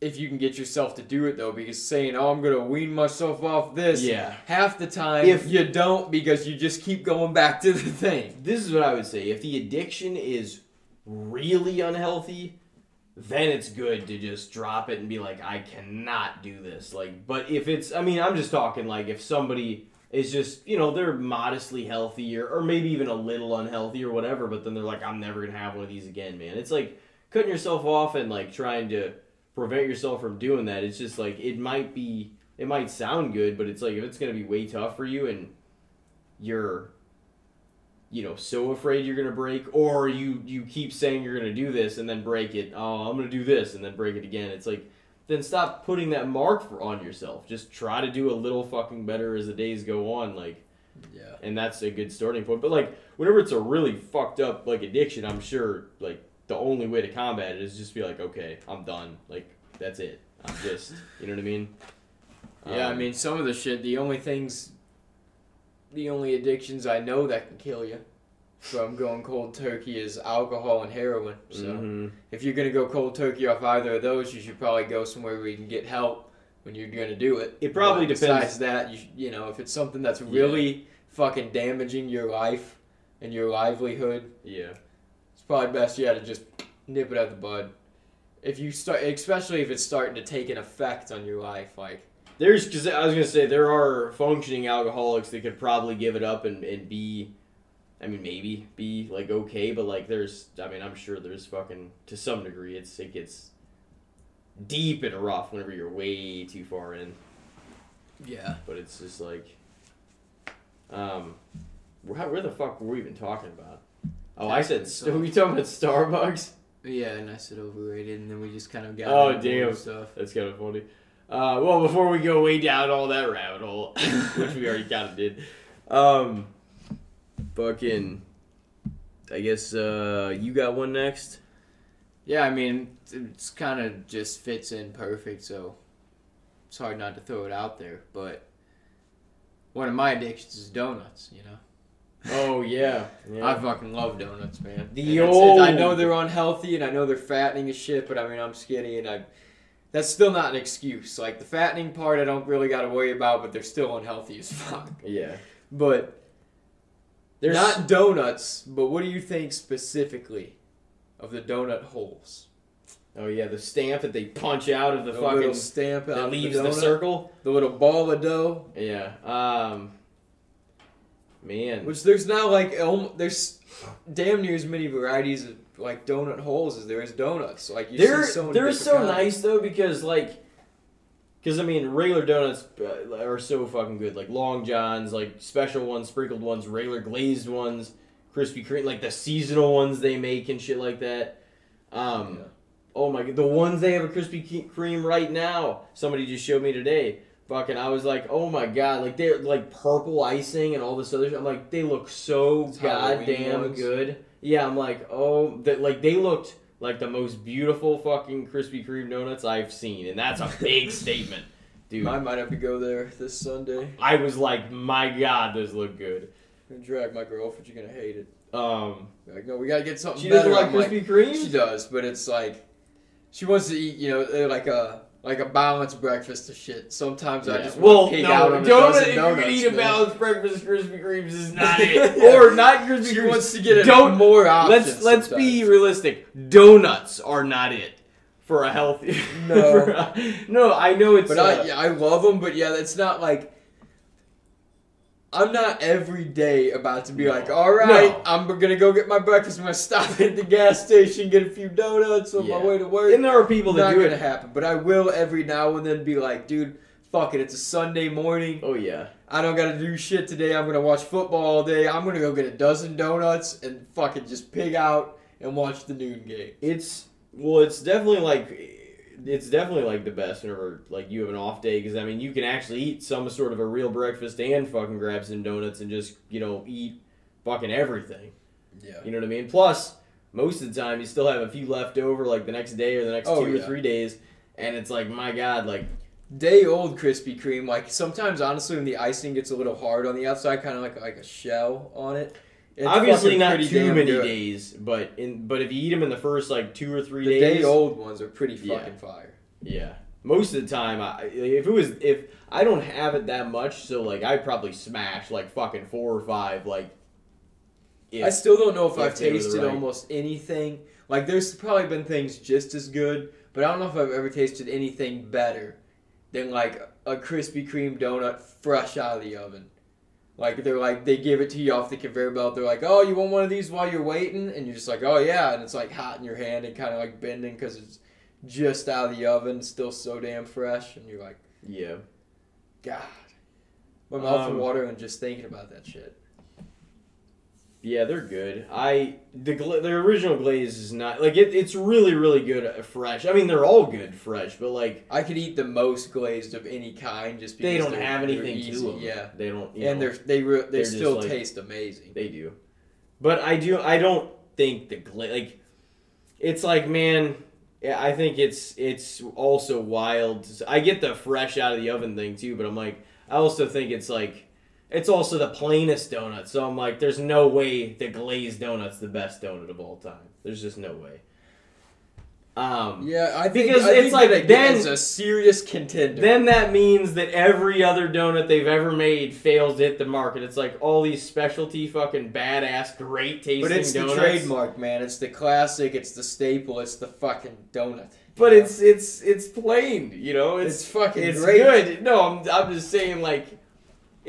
if you can get yourself to do it though, because saying, "Oh, I'm gonna wean myself off this," Yeah. half the time If- you don't because you just keep going back to the thing. This is what I would say. If the addiction is really unhealthy, then it's good to just drop it and be like, I cannot do this. Like, but if it's, I mean, I'm just talking like if somebody is just, you know, they're modestly healthy or, or maybe even a little unhealthy or whatever, but then they're like, I'm never gonna have one of these again, man. It's like cutting yourself off and like trying to prevent yourself from doing that. It's just like it might be it might sound good, but it's like if it's gonna be way tough for you and you're you know so afraid you're gonna break or you you keep saying you're gonna do this and then break it oh i'm gonna do this and then break it again it's like then stop putting that mark for, on yourself just try to do a little fucking better as the days go on like Yeah. and that's a good starting point but like whenever it's a really fucked up like addiction i'm sure like the only way to combat it is just be like okay i'm done like that's it i'm just you know what i mean Yeah, I Um, mean, some of the shit, the only things, the only addictions I know that can kill you from going cold turkey is alcohol and heroin. So mhm. if you're going to go cold turkey off either of those, you should probably go somewhere where you can get help when you're going to do it. It probably But depends- Besides that, you, you know, if it's something that's really fucking damaging your life and your livelihood, yeah probably best yeah to just nip it out the bud. If you start, especially if it's starting to take an effect on your life, like There's because I was gonna say there are functioning alcoholics that could probably give it up and, and be, I mean maybe be like okay, but like there's I mean I'm sure there's fucking to some degree it's it gets deep and rough whenever you're way too far in, yeah. but it's just like, um, where, where the fuck were we even talking about? Oh, I said So- were we talking about Starbucks? Yeah, and I said overrated, and then we just kind of got Oh, damn. stuff. That's kind of funny. Uh, well, before we go way down all that rabbit hole, which we already kind of did, um, fucking, I guess uh, you got one next. Yeah, I mean, it's kind of just fits in perfect, so it's hard not to throw it out there. But one of my addictions is donuts. You know, Oh yeah, yeah. I fucking love donuts, man. The And it's- it's- I know they're unhealthy, and I know they're fattening as shit, but I mean, I'm skinny, and I. That's still not an excuse. Like the fattening part, I don't really got to worry about, but they're still unhealthy as fuck. yeah. But they're Not donuts, but what do you think specifically of the donut holes? oh yeah, the stamp that they punch out of the, The fucking little stamp that leaves the, the, circle. the little ball of dough. Yeah. Um. Man. Which there's now like there's damn near as many varieties of like donut holes as there is donuts. Like you they're see so many they're so kinds. nice though because like because i mean regular donuts uh, are so fucking good like long johns like special ones sprinkled ones regular glazed ones krispy kreme like the seasonal ones they make and shit like that um Yeah. oh my god the ones they have a krispy kreme right now somebody just showed me today fucking i was like oh my god like they're like purple icing and all this other shit i'm like they look so Halloween goddamn good yeah i'm like oh that like they looked like the most beautiful fucking Krispy Kreme donuts I've seen, and that's a big statement, dude. I might have to go there this Sunday. I was like, my god, those look good. I'm gonna drag my girlfriend. You're gonna hate it. Um, Like, no, we gotta get something she better. doesn't like I'm Krispy She Kreme. does, but it's like she wants to eat, you know, like a like a balanced breakfast of shit. Sometimes I just well, want to pig no, out on a donut. dozen If donuts. gonna eat a balanced breakfast, Krispy Kremes is not it, or not Krispy Kremes. wants to get Don't- more options. Let's let's be realistic. Donuts are not it for a healthy. No. a- no, I know it's. But uh, I, yeah, I love them. But yeah, it's not like I'm not every day about to be No. like, all right, No. I'm gonna go get my breakfast. I'm gonna stop at the gas station, get a few donuts on my way to work. and there are people that not do gonna it. happen. But I will every now and then be like, dude, fuck it. It's a Sunday morning. Oh yeah. I don't gotta do shit today. I'm gonna watch football all day. I'm gonna go get a dozen donuts and fucking just pig out and watch the noon game. It's well, it's definitely like it's definitely like the best whenever like you have an off day because I mean you can actually eat some sort of a real breakfast and fucking grab some donuts and just you know eat fucking everything. Yeah. You know what I mean? Plus, most of the time you still have a few left over like the next day or the next Oh, two or three days, and it's like my god, like day old Krispy Kreme. Like sometimes, honestly, when the icing gets a little hard on the outside, kind of like like a shell on it. It's obviously not too many good. days, but in but if you eat them in the first like two or three The days, day old ones are pretty Yeah. fucking fire. Yeah. Most of the time, I, if it was if I don't have it that much, so like I probably smash like fucking four or five. Like, if, I still don't know if if I've they were the tasted right- almost anything. Like there's probably been things just as good, but I don't know if I've ever tasted anything better than like a Krispy Kreme donut fresh out of the oven. Like they're like they give it to you off the conveyor belt. They're like, "Oh, you want one of these while you're waiting?" And you're just like, "Oh yeah," and it's like hot in your hand and kind of like bending because it's just out of the oven, still so damn fresh. And you're like, yeah, God, my mouth Um, watering just thinking about that shit. Yeah, they're good. I the gla- the original glaze is not like it, it's really really good uh, fresh. I mean, they're all good fresh, but like I could eat the most glazed of any kind just because they don't have anything to them. Yeah, they don't. And know, they're they re- they they're still like- taste amazing. They do, but I do. I don't think the glaze like. It's like man, yeah, I think it's it's also wild. I get the fresh out of the oven thing too, but I'm like, I also think it's like, it's also the plainest donut. So I'm like, there's no way the glazed donut's the best donut of all time. There's just no way. Um, Yeah, I think Because I it's think like that then- is a serious contender. then that means that every other donut they've ever made fails to hit the market. It's like all these specialty fucking badass, great tasting but it's donuts. the trademark, man. It's the classic. It's the staple. It's the fucking donut. But it's it's it's plain, you know. It's It's fucking it's great. good. No, I'm I'm just saying like.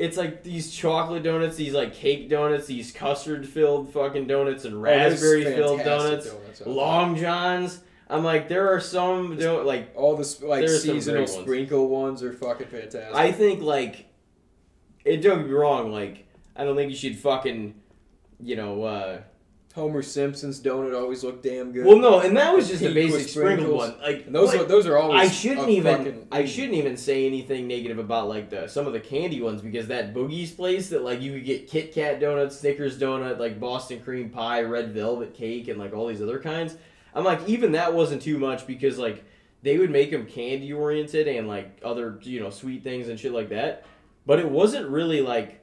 It's like these chocolate donuts, these like cake donuts, these custard filled fucking donuts, and raspberry filled donuts, out long johns. I'm like, there are some do- like All the sp- like seasonal ones. sprinkle ones are fucking fantastic. I think like it don't get me wrong, like I don't think you should fucking you know uh Homer Simpson's donut always looked damn good. well no, and that was just a basic sprinkled one. Like And those like, are those are always. I shouldn't even I shouldn't even say anything negative about like the some of the candy ones because that Boogie's place that like you could get Kit Kat donut, Snickers donut, like Boston cream pie, red velvet cake, and like all these other kinds. I'm like even that wasn't too much because like they would make them candy oriented and like other you know sweet things and shit like that, but it wasn't really like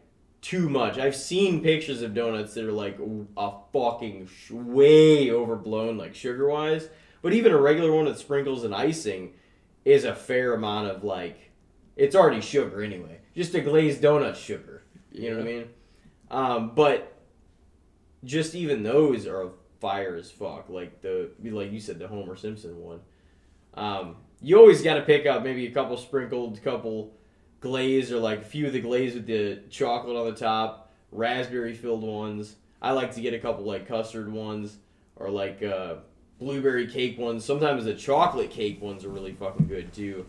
too much. I've seen pictures of donuts that are like a fucking sh- way overblown like sugar wise, but even a regular one with sprinkles and icing is a fair amount of like it's already sugar anyway. Just a glazed donut sugar. You know what I mean? Um, but just even those are fire as fuck. Like the like you said, the Homer Simpson one. Um, you always got to pick up maybe a couple sprinkled, couple glaze or like a few of the glaze with the chocolate on the top, raspberry filled ones. I like to get a couple like custard ones or like uh, blueberry cake ones. Sometimes the chocolate cake ones are really fucking good too.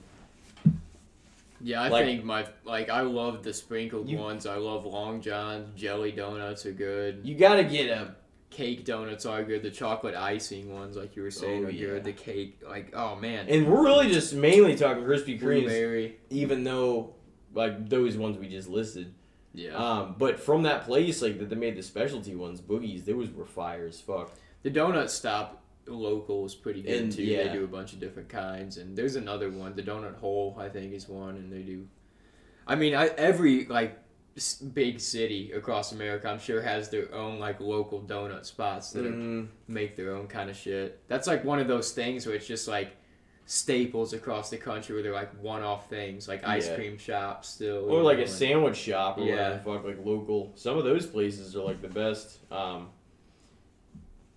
Yeah, I Like- think my like I love the sprinkled You- ones. I love Long John's. Jelly donuts are good. You got to get a Cake donuts are good. The chocolate icing ones, like you were saying, Oh, are yeah. good. The cake, like oh man, And we're really just mainly talking Krispy blueberry. even though like those ones we just listed. Yeah, Um, but from that place, like that they made the specialty ones, boogies, those were fire as fuck. the donut stop local is pretty good And, too. yeah. They do a bunch of different kinds, and there's another one. The donut hole, I think, is one, and they do. I mean, I, every like big city across America, I'm sure has their own like local donut spots that are Mhm. make their own kind of shit. That's like one of those things where it's just like staples across the country where they're like one-off things, like ice Yeah. cream shops still. Or like a and- sandwich shop or Yeah. whatever the fuck, like local. Some of those places are like the best. Um,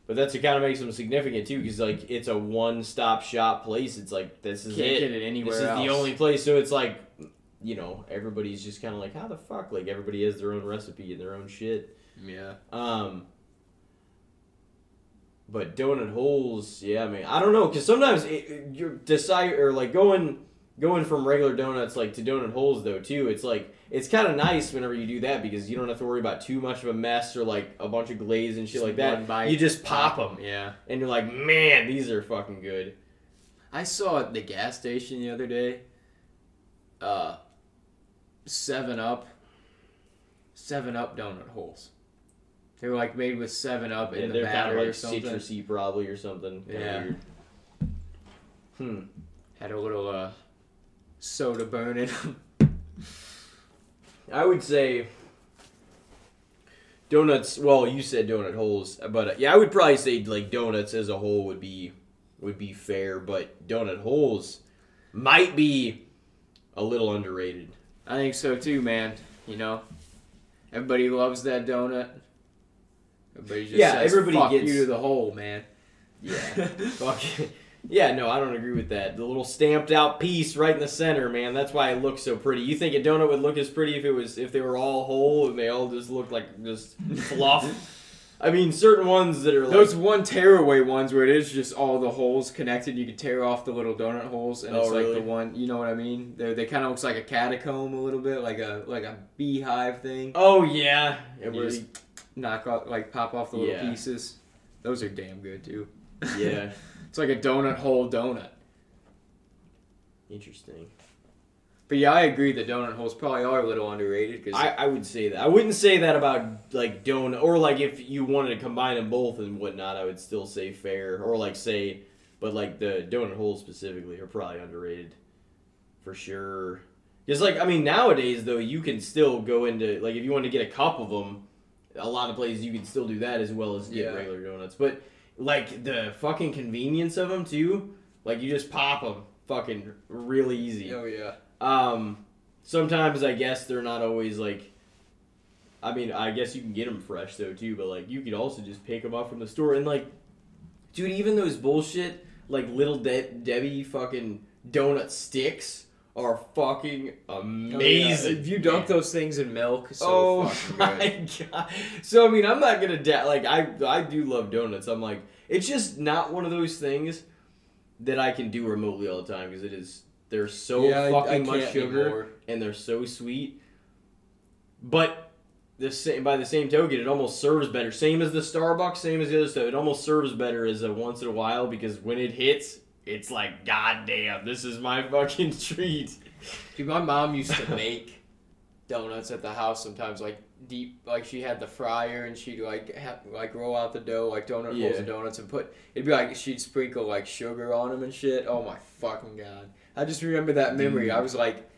but that's what kind of makes them significant too, because like it's a one-stop shop place. It's like this is Can't it. get it anywhere this is else. the only place. So it's like, you know, everybody's just kind of like, how the fuck? Like everybody has their own recipe and their own shit. Yeah. Um, but donut holes, yeah, I mean, I don't know, because sometimes it, you're decide or like going going from regular donuts like to donut holes though too. It's like it's kind of nice whenever you do that because you don't have to worry about too much of a mess or like a bunch of glaze and shit Just like that. bite, you just pop them Yeah. and you're like, man, these are fucking good. I saw at the gas station the other day. Uh, Seven Up. Seven Up donut holes. They were like made with Seven Up Yeah, in the they're kind battery of or like something. citrusy probably or something. Yeah. Hmm. Had a little uh, soda burn in them. I would say donuts. Well, you said donut holes, but uh, yeah, I would probably say like donuts as a whole would be would be fair, but donut holes might be a little underrated. I think so too, man. You know, everybody loves that donut. Everybody just Yeah, says, everybody Fuck gets- you to the hole, man. Yeah. Fuck. Yeah, no, I don't agree with that. The little stamped out piece right in the center, man. That's why it looks so pretty. You think a donut would look as pretty if it was if they were all whole and they all just looked like just fluff? I mean, certain ones that are like, Those one tearaway ones where it is just all the holes connected. You can tear off the little donut holes, and Oh, it's like really? the one. You know what I mean? They they kind of looks like a catacomb a little bit, like a like a beehive thing. oh yeah, It was- just knock off like pop off the little Yeah. pieces. Those are damn good too. yeah, it's like a donut hole donut. interesting. But yeah, I agree. The donut holes probably are a little underrated because I, I would say that. I wouldn't say that about like donut or like if you wanted to combine them both and whatnot. I would still say fair or like say, but like the donut holes specifically are probably underrated for sure. Because like I mean nowadays though you can still go into like if you want to get a cup of them, a lot of places you can still do that as well as get Yeah. regular donuts. But like the fucking convenience of them too, like you just pop them fucking really easy. Oh yeah. Um, sometimes I guess they're not always like. I mean, I guess you can get them fresh though too, but like you could also just pick them up from the store and like, dude, even those bullshit like little De- Debbie fucking donut sticks are fucking oh, amazing. If you dunk man. those things in milk, so oh fucking my god! So I mean, I'm not gonna da- like I I do love donuts. I'm like, it's just not one of those things that I can do remotely all the time because it is they're so yeah, fucking I much sugar anymore. and they're so sweet. But the same by the same token, it almost serves better. Same as the Starbucks, same as the other stuff. It almost serves better as a once in a while because when it hits, it's like, goddamn, this is my fucking treat. Dude, my mom used to make donuts at the house sometimes, like deep, like she had the fryer and she'd like ha- like roll out the dough like donut holes Yeah. of donuts and put. It'd be like she'd sprinkle like sugar on them and shit. Oh my fucking god! I just remember that memory. Dude. I was like,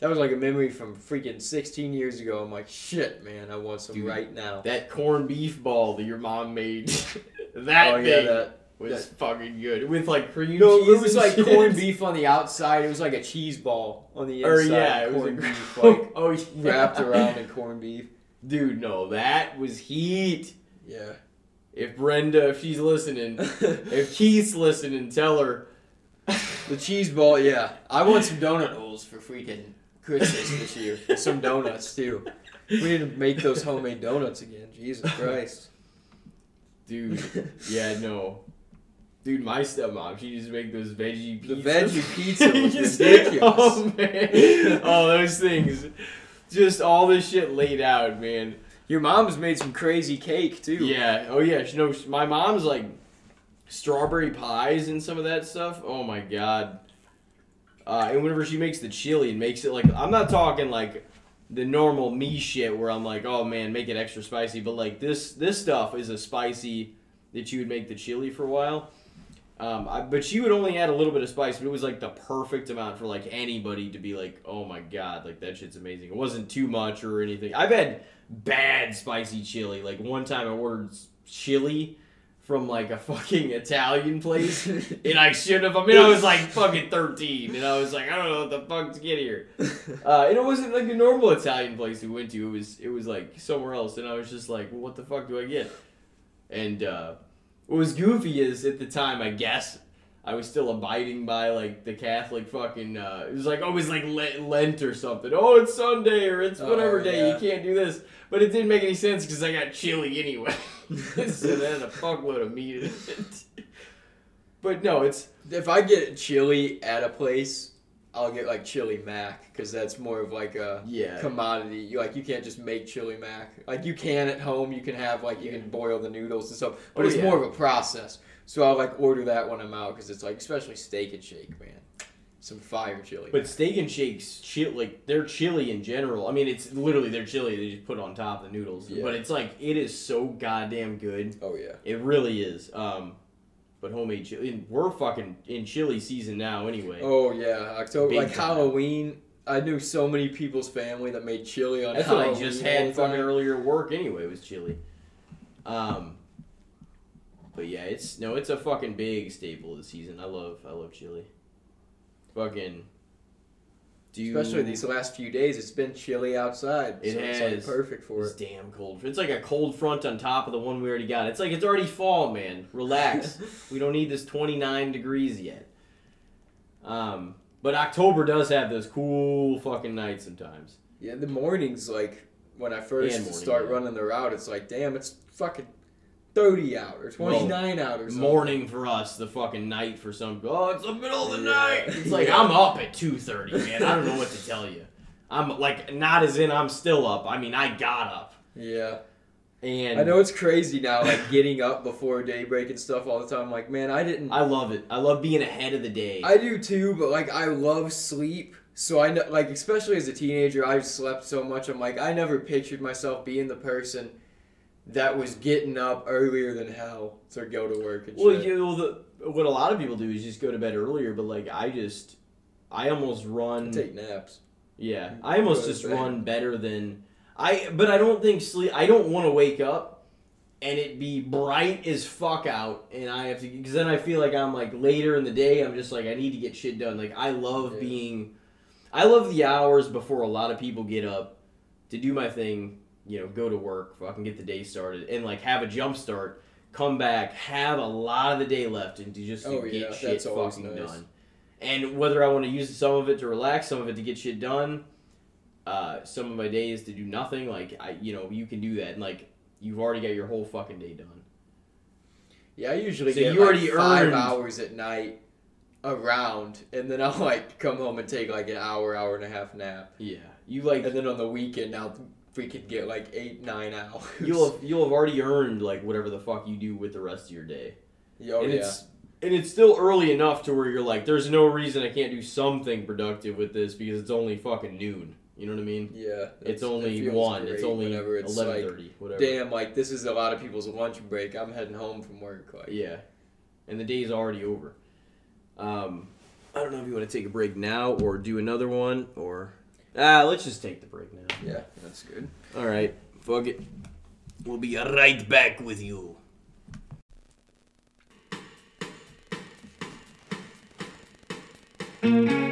that was like a memory from freaking 16 years ago. I'm like, shit, man, I want some Dude. right now. That corned beef ball that your mom made, that oh yeah, that. Was fucking good with like cream No, cheese. it was like shit. corned beef on the outside. It was like a cheese ball on the Or inside. yeah, it was corned a, beef, like oh yeah. wrapped around in corned beef. Dude, no, that was heat. Yeah. If Brenda, if she's listening, if Keith's listening, tell her. The cheese ball, yeah. I want some donut holes for freaking Christmas this year. Some donuts too. We need to make those homemade donuts again. Jesus Christ. Dude, yeah, no. Dude, my stepmom, she used to make those veggie The pizzas. veggie pizza was ridiculous. Oh, man. Oh, those things. Just all this shit laid out, man. Your mom's made some crazy cake too. Yeah. Oh, yeah. She knows my mom's like strawberry pies and some of that stuff. Oh, my God. Uh, and whenever she makes the chili and makes it like, I'm not talking like the normal me shit where I'm like, oh man, make it extra spicy. But like this, this stuff is a spicy that you would make the chili for a while. Um, I, but she would only add a little bit of spice, but it was like the perfect amount for like anybody to be like, oh my god, like that shit's amazing. It wasn't too much or anything. I've had bad spicy chili. Like one time I ordered chili from like a fucking Italian place, and I should have. I mean, I was like fucking thirteen, and I was like, I don't know what the fuck to get here. Uh, and it wasn't like a normal Italian place we went to. It was it was like somewhere else, and I was just like, well, what the fuck do I get? And uh, what was goofy is at the time, I guess I was still abiding by like the Catholic fucking. Uh, it was like always like Lent, Lent or something. Oh, it's Sunday or it's whatever Oh, day. yeah. You can't do this. But it didn't make any sense because I got chili anyway. so that had a fuckload of meat in it. But no, it's If I get chili at a place, I'll get like chili mac because that's more of like a yeah. commodity. You like you can't just make chili mac. Like you can at home. You can have like you can boil the noodles and stuff, but Oh, it's yeah. more of a process. So I'll like order that when I'm out because it's like especially steak and shake, man. Some fire chili. But steak and shakes, chi- like they're chili in general. I mean, it's literally their chili they just put on top of the noodles. Yeah. But it's like it is so goddamn good. oh yeah. It really is. Um, but homemade chili, and we're fucking in chili season now anyway. Oh yeah. October Big like time. Halloween. I knew so many people's family that made chili on That's what I just had fucking earlier work anyway. It was chili. Um, but yeah, it's no, it's a fucking big staple of the season. I love, I love chili. Fucking. Do you, Especially these last few days, it's been chilly outside. It so it's has. like perfect for It's it. damn cold. It's like a cold front on top of the one we already got. It's like it's already fall, man. Relax. we don't need this 29 degrees yet. Um, but October does have those cool fucking nights sometimes. Yeah, the mornings like when I first morning, start yeah. running the route, it's like damn, it's fucking 30 hours, 29 hours. Morning for us, the fucking night for some. Oh, it's the middle of the Yeah. night. It's like Yeah. I'm up at two thirty, man. I don't know what to tell you. I'm like not as in I'm still up. I mean, I got up, Yeah. and I know it's crazy now, like getting up before daybreak and stuff all the time. Like, man, I didn't. I love it. I love being ahead of the day. I do too, but like I love sleep. So I know, like, especially as a teenager, I've slept so much. I'm like, I never pictured myself being the person that was getting up earlier than hell to go to work and well, shit. you know, the, what a lot of people do is just go to bed earlier, but like I just, I almost run. Take naps. Yeah, I almost just bed. run better than I. But I don't think sleep. I don't want to wake up and it be bright as fuck out, and I have to because then I feel like I'm like later in the day. I'm just like I need to get shit done. Like I love Yeah. being, I love the hours before a lot of people get up to do my thing. You know, go to work, fucking get the day started, and like have a jump start. Come back, have a lot of the day left, and to just to Oh, get yeah, shit fucking nice. done. And whether I want to use some of it to relax, some of it to get shit done, uh, some of my days to do nothing, like I, you know, you can do that, and like you've already got your whole fucking day done. Yeah, I usually So get you like already five earned- hours at night around, and then I'll like come home and take like an hour, hour and a half nap, Yeah, you like and then on the weekend now we could get like eight, nine hours. you'll have, you'll have already earned like whatever the fuck you do with the rest of your day, oh and yeah, it's and it's still early enough to where you're like, there's no reason I can't do something productive with this because it's only fucking noon. You know what I mean? yeah. It's only feels one. It's only whenever it's eleven like. Whatever. damn, like this is a lot of people's lunch break. I'm heading home from work. Like, Yeah, and the day's already over. Um, I don't know if you want to take a break now or do another one or ah, let's just take the break now. yeah, that's good. All right, fuck it. We'll be right back with you. Ladies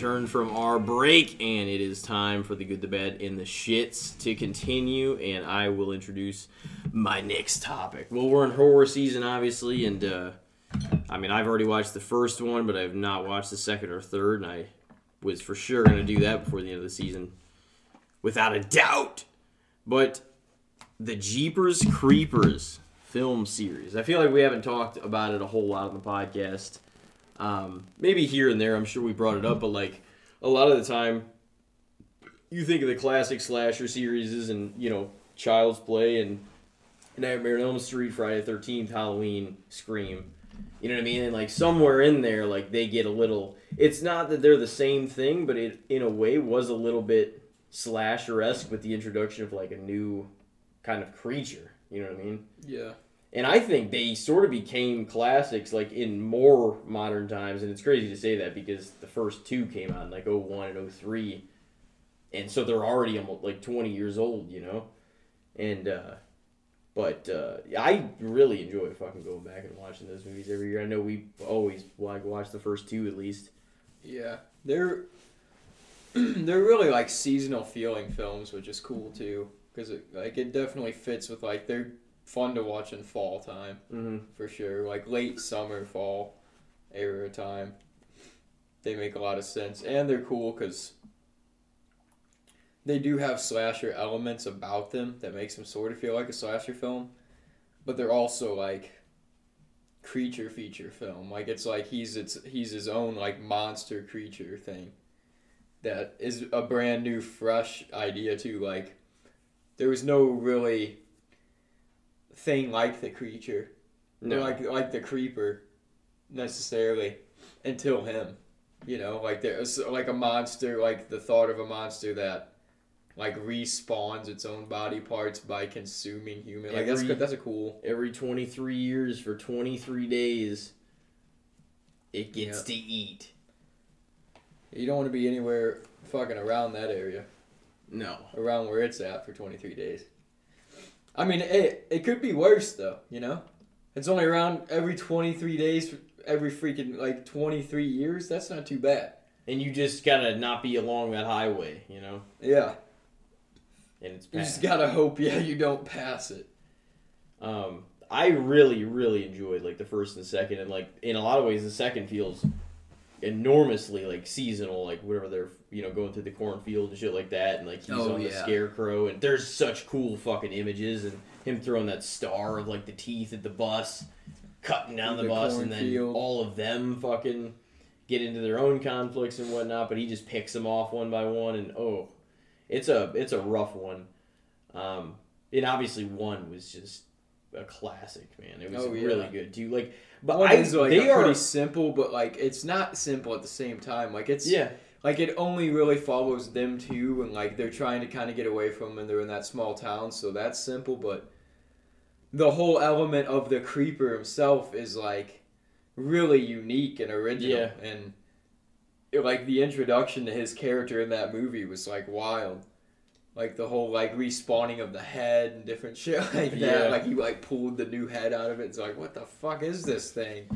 returned from our break, and it is time for the good, the bad, and the shits to continue. And I will introduce my next topic. Well, we're in horror season, obviously, and uh, I mean, I've already watched the first one, but I've not watched the second or third, and I was for sure going to do that before the end of the season, without a doubt. But the Jeepers Creepers film series, I feel like we haven't talked about it a whole lot on the podcast. Um, maybe here and there, I'm sure we brought it up, but like a lot of the time, you think of the classic slasher series and you know Child's Play and Nightmare on Elm Street, Friday Thirteenth, Halloween, Scream. You know what I mean? And like somewhere in there, like they get a little. It's not that they're the same thing, but it in a way was a little bit slasher esque with the introduction of like a new kind of creature. You know what I mean? Yeah, And I think they sort of became classics like in more modern times. And it's crazy to say that because the first two came out in like 01 and 03. And so they're already almost like 20 years old, you know? And, uh, but uh, I really enjoy fucking going back and watching those movies every year. I know we always like watch the first two at least. yeah. They're they're really like seasonal feeling films, which is cool too, because it like it definitely fits with like they're fun to watch in fall time. Mm-hmm. for sure. Like late summer, fall era time. They make a lot of sense, and they're cool because they do have slasher elements about them that makes them sort of feel like a slasher film, but they're also like creature feature film. Like it's like he's it's he's his own like monster creature thing. That is a brand new, fresh idea too. Like there was no really thing like the creature No. or like like the creeper necessarily until him you know like there's like a monster like the thought of a monster that like respawns its own body parts by consuming human like that's Every- good that's a cool Every 23 years for 23 days, it gets Yeah. to eat. you don't want to be anywhere fucking around that area No. around where it's at for 23 days i mean it, it could be worse though you know It's only around every 23 days, every freaking like 23 years. That's not too bad. And you just gotta not be along that highway, you know. Yeah. And it's You just gotta hope, yeah, you don't pass it. Um, I really, really enjoyed like the first and second, and like in a lot of ways, the second feels enormously like seasonal, like whatever they're you know going through the cornfield and shit like that, and like he's Oh, on the scarecrow, and there's such cool fucking images, and him throwing that star of like the teeth at the bus, cutting down the, The bus, and then cornfield. all of them fucking get into their own conflicts and whatnot, but he just picks them off one by one, and oh, it's a it's a rough one. Um, and obviously one was just a classic, man. It was Oh, yeah. really good too. Like, but One I, like they are pretty simple, but like it's not simple at the same time. Like it's yeah, like it only really follows them too, and like they're trying to kind of get away from, them and they're in that small town, so that's simple. But the whole element of the creeper himself is like really unique and original, Yeah. and it, like the introduction to his character in that movie was like wild. Like the whole like respawning of the head and different shit like that. Yeah. Like he like pulled the new head out of it. It's like what the fuck is this thing?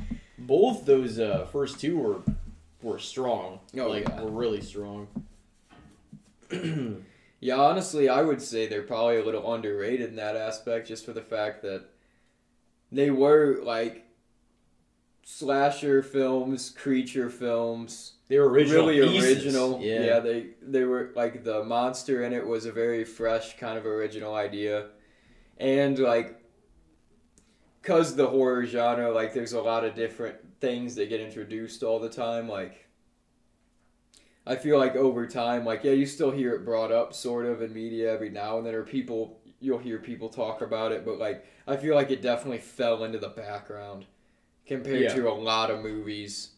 both those uh, first two were were strong. Oh, like yeah. were really strong. Yeah, honestly, I would say they're probably a little underrated in that aspect, just for the fact that they were like slasher films, creature films, they were original, really pieces. original. Yeah, they they were like the monster in it was a very fresh kind of original idea, and like because the horror genre, like there's a lot of different things that get introduced all the time, like. I feel like over time, like yeah, you still hear it brought up sort of in media every now and then, or people you'll hear people talk about it, but like I feel like it definitely fell into the background compared Yeah. to a lot of movies,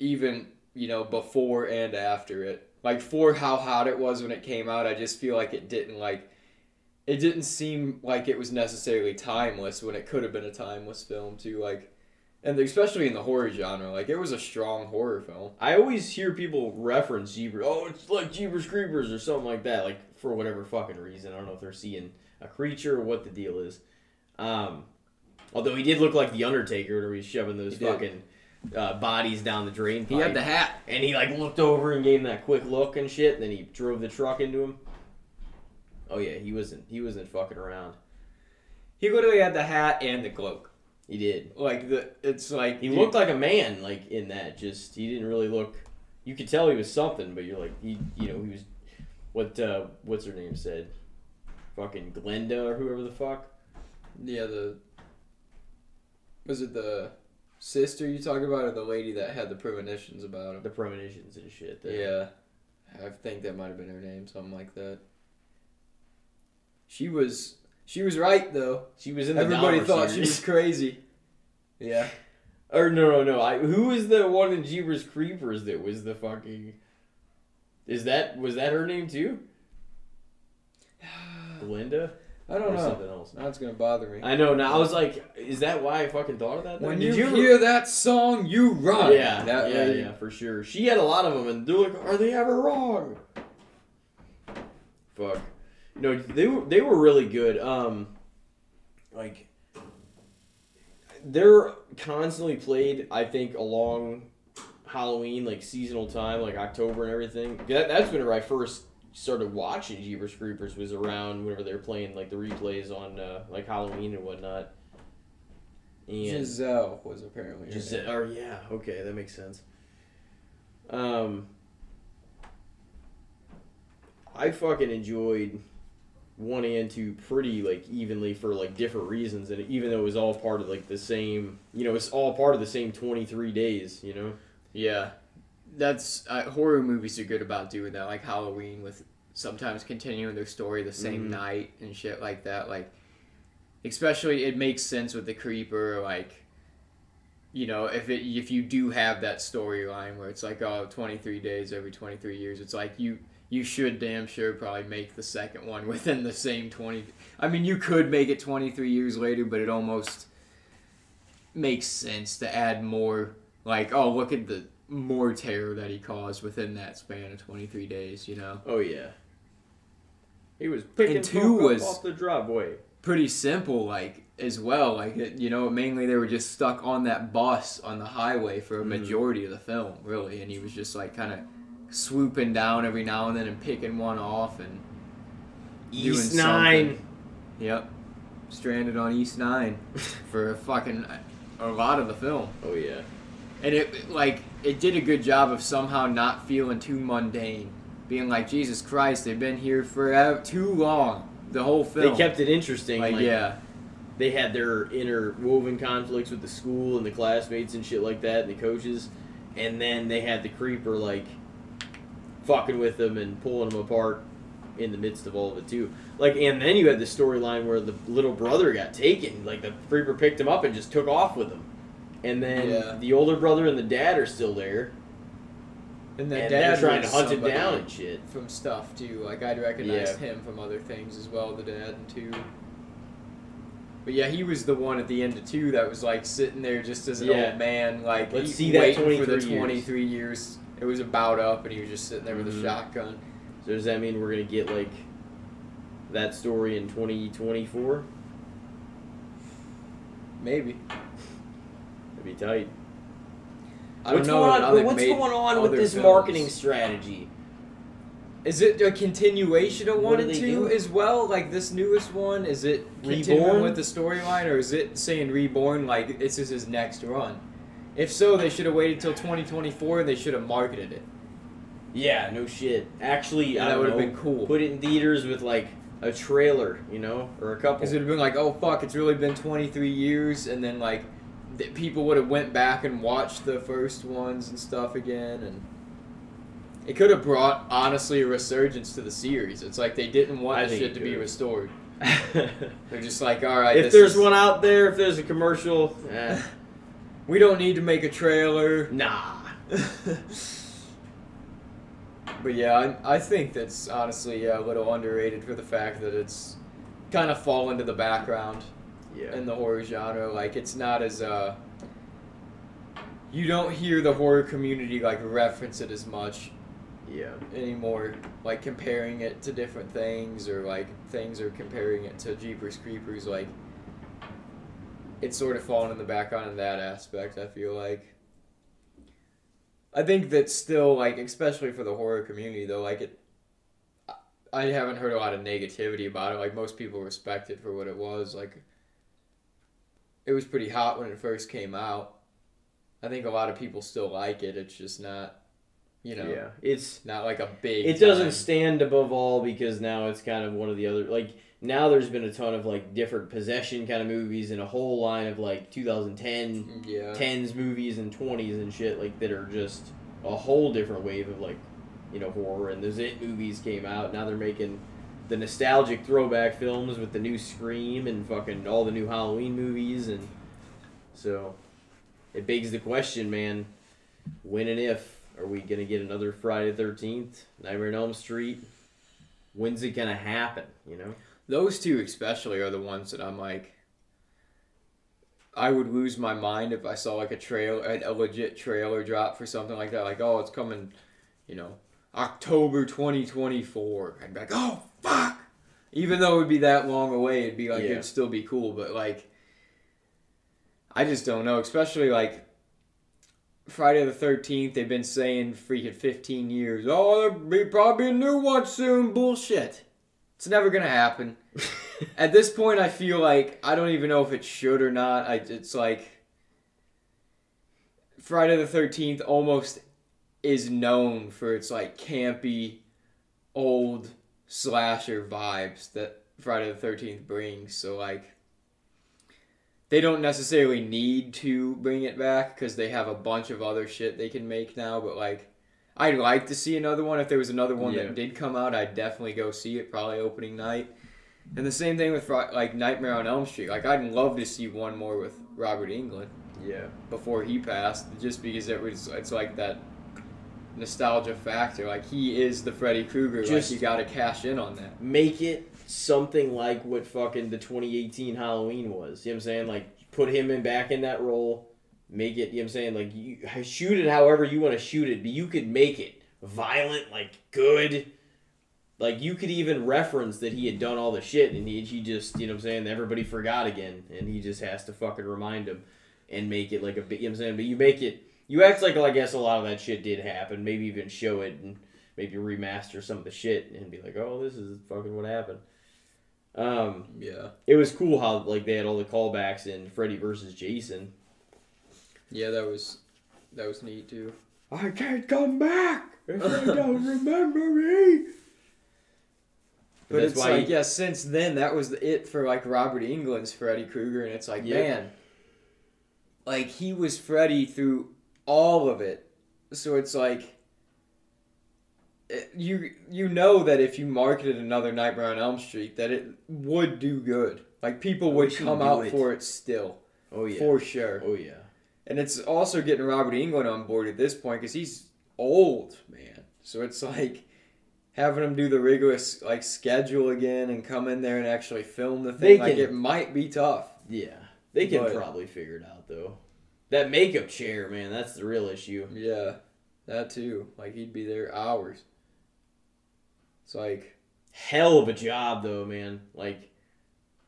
even you know before and after it. Like for how hot it was when it came out, I just feel like it didn't like it didn't seem like it was necessarily timeless when it could have been a timeless film too. Like, and especially in the horror genre, like it was a strong horror film. I always hear people reference Jeepers. Oh, it's like Jeepers Creepers or something like that. Like for whatever fucking reason, I don't know if they're seeing a creature or what the deal is. Um, although he did look like the Undertaker when he was shoving those He did. Uh, bodies down the drain pipe. He had the hat. and he like looked over and gave him that quick look and shit. And then he drove the truck into him. Oh yeah, he wasn't. He wasn't fucking around. He literally had the hat and the cloak. He did. Like the, it's like He looked like a man, like in that. Just he didn't really look. You could tell he was something, but you're like he, you know, he was. What uh, what's her name said? Fucking Glenda or whoever the fuck. yeah the. Was it the sister you talking about, or the lady that had the premonitions about him? The premonitions and shit. Yeah, I think that might have been her name, something like that. She was she was right though. She was in the Everybody thought she was crazy. Yeah. Or no, no, no. I who was the one in Jeepers Creepers that was the fucking? Is that was that her name too? Glinda I don't or know. something else? It's gonna bother me. I know. Now I was like, is that why I fucking thought of that? When Did you, ever- hear that song, you run. Yeah, That yeah, lady- yeah, for sure. She had a lot of them, and they're like, "Are they ever wrong?" Fuck. No, they were they were really good. Um, like they're constantly played. I think along Halloween, like seasonal time, like October and everything. That, that's whenever I first started watching Jeepers Creepers. Was around whenever they were playing like the replays on uh, like Halloween and whatnot. And Jezelle was apparently. her just name. or yeah, okay, that makes sense. Um, I fucking enjoyed one and two pretty like evenly for like different reasons, and even though it was all part of like the same, you know, it's all part of the same twenty three days, you know. Yeah, that's uh, horror movies are good about doing that, like Halloween, with sometimes continuing their story the same Mhm. night and shit like that. Like, especially it makes sense with the creeper, like. You know, if it if you do have that storyline where it's like oh 23 days every 23 years, it's like you you should damn sure probably make the second one within the same 20 I mean, you could make it 23 years later, but it almost makes sense to add more like oh look at the more terror that he caused within that span of 23 days you know Oh yeah. He was picking And two up was- off the driveway. pretty simple, like as well. Like it, you know, mainly they were just stuck on that bus on the highway for a Mhm. majority of the film, really, and he was just like kind of swooping down every now and then and picking one off and East doing Nine. something. Yep, stranded on East Nine for a fucking a lot of the film. Oh yeah. And it like it did a good job of somehow not feeling too mundane, being like Jesus Christ, they've been here forever too long. The whole film, They kept it interesting. like, Like, yeah, they had their interwoven conflicts with the school and the classmates and shit like that, and the coaches, and then they had the creeper like fucking with them and pulling them apart in the midst of all of it too. Like, and then you had the storyline where the little brother got taken. Like the creeper picked him up and just took off with him, and then Yeah. the older brother and the dad are still there, And the and dad they're trying to hunt him down and shit. from stuff too. Like I'd recognized Yeah. him from other things as well. The dad and two. But yeah, he was the one at the end of two that was like sitting there just as an Yeah. old man, like Let's he- see that waiting for the twenty three years. It was about up, and he was just sitting there with Mhm. a shotgun. So does that mean we're gonna get like that story in twenty twenty four? Maybe. That'd be tight. I don't what's know. going on? What's going on with this films. marketing strategy? Is it a continuation of What one and they two do? as well? Like this newest one, is it continuing Reborn? with the storyline, or is it saying reborn? Like this is his next run? If so, they should have waited till 2024. and They should have marketed it. Yeah, no shit. Actually, Yeah, I that would would have have been cool. Put it in theaters with like a trailer, you know, or a couple. Because it would have been like, oh fuck, it's really been 23 years, and then like th- people would have went back and watched the first ones and stuff again, and it could have brought honestly a resurgence to the series. It's like they didn't want I the shit to be restored. They're just like, all right, if there's is- one out there, if there's a commercial, eh, we don't need to make a trailer. nah. But yeah, I, I think that's honestly yeah, a little underrated for the fact that it's kind of fallen to the background Yeah. in the horror genre. Like it's not as uh you don't hear the horror community like reference it as much yeah. anymore. Like comparing it to different things or like things are comparing it to Jeepers Creepers. Like it's sort of fallen in the background in that aspect. I feel like. I think that still like especially for the horror community though like it. I- I haven't heard a lot of negativity about it. Like most people respect it for what it was. Like it was pretty hot when it first came out. I think a lot of people still like it. It's just not, you know, Yeah. It's not like a big. it doesn't time. stand above all because now it's kind of one of the other like now there's been a ton of like different possession kind of movies and a whole line of like 2010 Yeah. 10s movies and 20s and shit like that are just a whole different wave of like you know horror and those it movies came out now they're making the nostalgic throwback films with the new scream and fucking all the new halloween movies and so it begs the question man when and if are we gonna get another friday the 13th nightmare on elm street when's it gonna happen you know Those two especially are the ones that I'm like. I would lose my mind if I saw like a trail, a, a legit trailer drop for something like that. Like, oh, it's coming, you know, October 2024. I'd be like, oh fuck. Even though it would be that long away, it'd be like Yeah. it'd still be cool. But like, I just don't know. Especially like Friday the 13th. They've been saying freaking 15 years. Oh, there'll be probably a new one soon. Bullshit. It's never gonna happen. At this point, I feel like I don't even know if it should or not. I, it's like Friday the Thirteenth almost is known for its like campy, old slasher vibes that Friday the Thirteenth brings. So like, they don't necessarily need to bring it back because they have a bunch of other shit they can make now. But like. I'd like to see another one. If there was another one Yeah. that did come out, I'd definitely go see it. Probably opening night. And the same thing with like Nightmare on Elm Street. Like I'd love to see one more with Robert Englund yeah before he passed, just because it was it's like that nostalgia factor. Like he is the Freddy Krueger. Just- like you got to cash in on that. make it something like what fucking the 2018 Halloween was. You know what I'm saying? Like put him in back in that role. Make it, you know what I'm saying? Like you shoot it however you want to shoot it, but you could make it violent, like good. like you could even reference that he had done all the shit and he, he just you know what I'm saying everybody forgot again and he just has to fucking remind him and make it like a bit you know what I'm saying but you make it you act like well, I guess a lot of that shit did happen maybe even show it and maybe remaster some of the shit and be like oh this is fucking what happened um Yeah. it was cool how like they had all the callbacks in Freddy versus Jason Yeah, that was that was neat too. I can't come back if you don't remember me But it's like, he- yeah, since then that was it for like Robert Englund's Freddy Krueger, and it's like, Yep. man, like he was Freddy through all of it. So it's like, it- you you know that if you marketed another Nightmare on Elm Street, that it would do good. Like people oh, would come out it. for it still, oh yeah for sure. oh yeah And it's also getting Robert Englund on board at this point because he's old, man. So it's like having him do the rigorous like schedule again and come in there and actually film the They thing. Like can- it might be tough. Yeah, they can probably figure it out though. That makeup chair, man, that's the real issue. Yeah, that too. Like he'd be there hours. It's like Hell of a job though, man. Like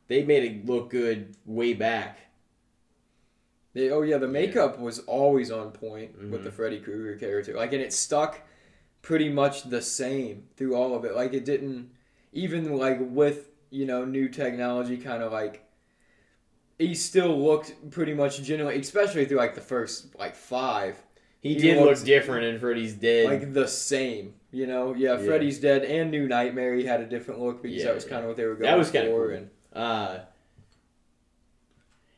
they made it look good way back. they, oh yeah, the makeup was always on point with Mhm. the Freddy Krueger character. Like and it stuck pretty much the same through all of it. Like it didn't even like with you know new technology, kind of like he still looked pretty much genuine, especially through like the first like five, He, He did look different in Freddy's Dead. like the same. You know, yeah, Yeah. Freddy's Dead and New Nightmare he had a different look because Yeah, that was yeah. kind of what they were going That was kinda for. cool. And uh,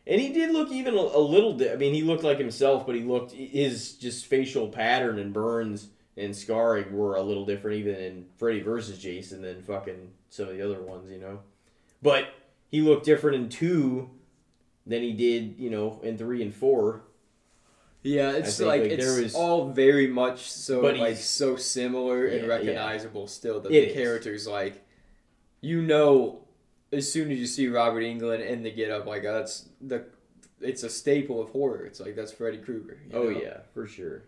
and he did look even a, a little. Di- I mean, he looked like himself, but he looked his just facial pattern and burns and scarring were a little different even in Freddy versus Jason than fucking some of the other ones, you know. But he looked different in two than he did, you know, in three and four. Yeah, it's think, like, like, it's was- all very much so like so similar Yeah, and yeah. recognizable still that It the is. characters like you know as soon as you see Robert Englund in the get up like that's the it's a staple of horror. It's like that's Freddy Krueger. Oh know? yeah, for sure.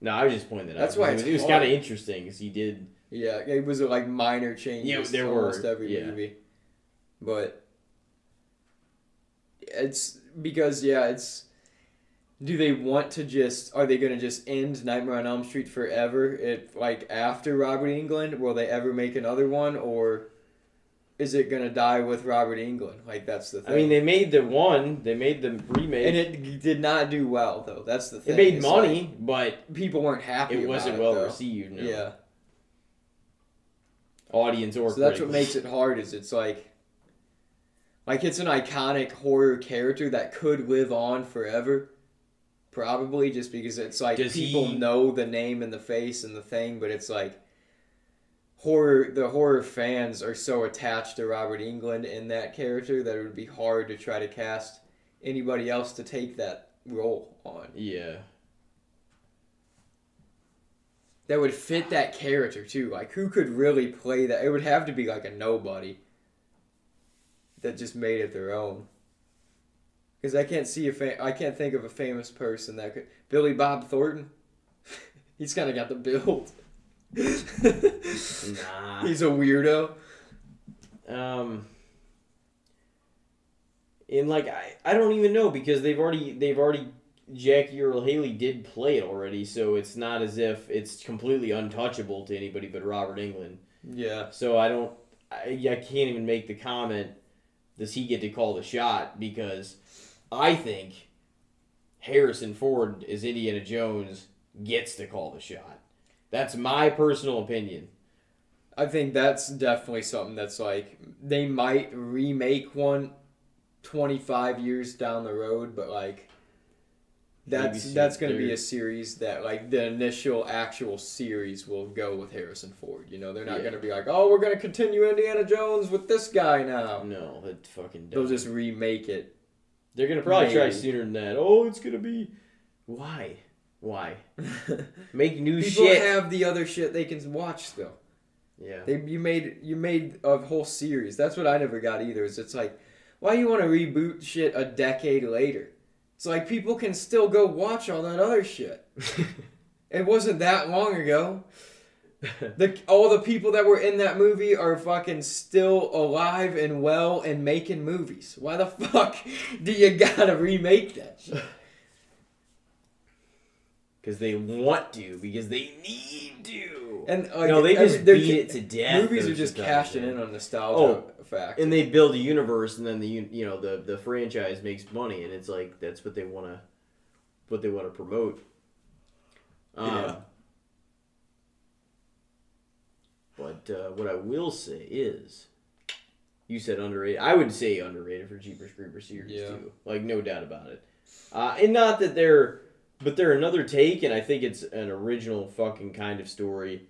No, I was just pointing that That's out. That's why it was kind of interesting because he did. Yeah, it was like minor changes Yeah, there were, almost every yeah. movie. But it's because yeah, it's do they want to just are they going to just end Nightmare on Elm Street forever if like after Robert Englund will they ever make another one or is it going to die with Robert Englund? Like that's the thing. I mean, they made the one. They made the remake. and it did not do well though. That's the thing. it made It's money, but people weren't happy it wasn't it, well though. received. No. Yeah. audience or So that's what makes it hard. Is it's like, like it's an iconic horror character that could live on forever, probably just because it's like Does people he- know the name and the face and the thing, but it's like horror. The horror fans are so attached to Robert Englund in that character that it would be hard to try to cast anybody else to take that role on. Yeah, that would fit that character too. Like who could really play that? It would have to be like a nobody that just made it their own. Because I can't see a fa- I can't think of a famous person that could. Billy Bob Thornton. He's kind of got the build. nah. He's a weirdo. um, and like I, I don't even know because they've already they've already Jackie Earle Haley did play it already, so it's not as if it's completely untouchable to anybody but Robert Englund. Yeah. So I don't, I, I can't even make the comment. Does he get to call the shot? Because I think Harrison Ford as Indiana Jones gets to call the shot. That's my personal opinion. I think that's definitely something that's like they might remake one 25 years down the road, but like that's Maybe that's going to be a series that like the initial actual series will go with Harrison Ford. You know, they're not Yeah. going to be like, "Oh, we're going to continue Indiana Jones with this guy now." No, that fucking. They'll just remake it. They're gonna probably try sooner than that. Oh, it's gonna be. Why? Why? Make new People shit. have the other shit they can watch though. yeah. They you made you made a whole series. That's what I never got either. Is it's like, why you want to reboot shit a decade later? It's like people can still go watch all that other shit. It wasn't that long ago. The all the people that were in that movie are fucking still alive and well and making movies. Why the fuck do you gotta remake that shit? Because they want to, because they need to. And like, no, they every- just beat it to death. Movies are just cashing in on oh, nostalgia Oh, fact. and they build a universe, and then the you know the the franchise makes money, and it's like that's what they want to, what they want to promote. Um, Yeah. But uh, what I will say is, you said underrated. I would say underrated for Jeepers Creepers series Yeah. too. Like no doubt about it. Uh, and not that they're, but they're another take, and I think it's an original fucking kind of story.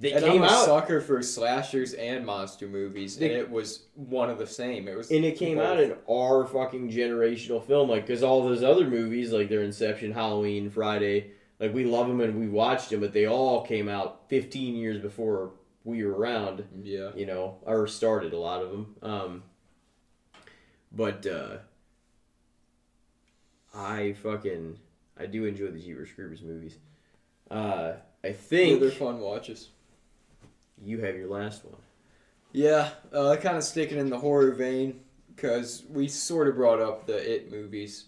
They and came I'm a out. sucker for slashers and monster movies, They- and it was one of the same. It was and it came both. out in our fucking generational film, like because all those other movies, like their Inception, Halloween, Friday, like we love them and we watched them, but they all came out 15 years before we were around, yeah. you know, or started a lot of them. Um, but uh, I fucking I do enjoy the Jeepers Creepers movies. Uh, I Yeah, think they're fun watches. You have your last one. Yeah, uh, kind of sticking in the horror vein because we sort of brought up the It movies.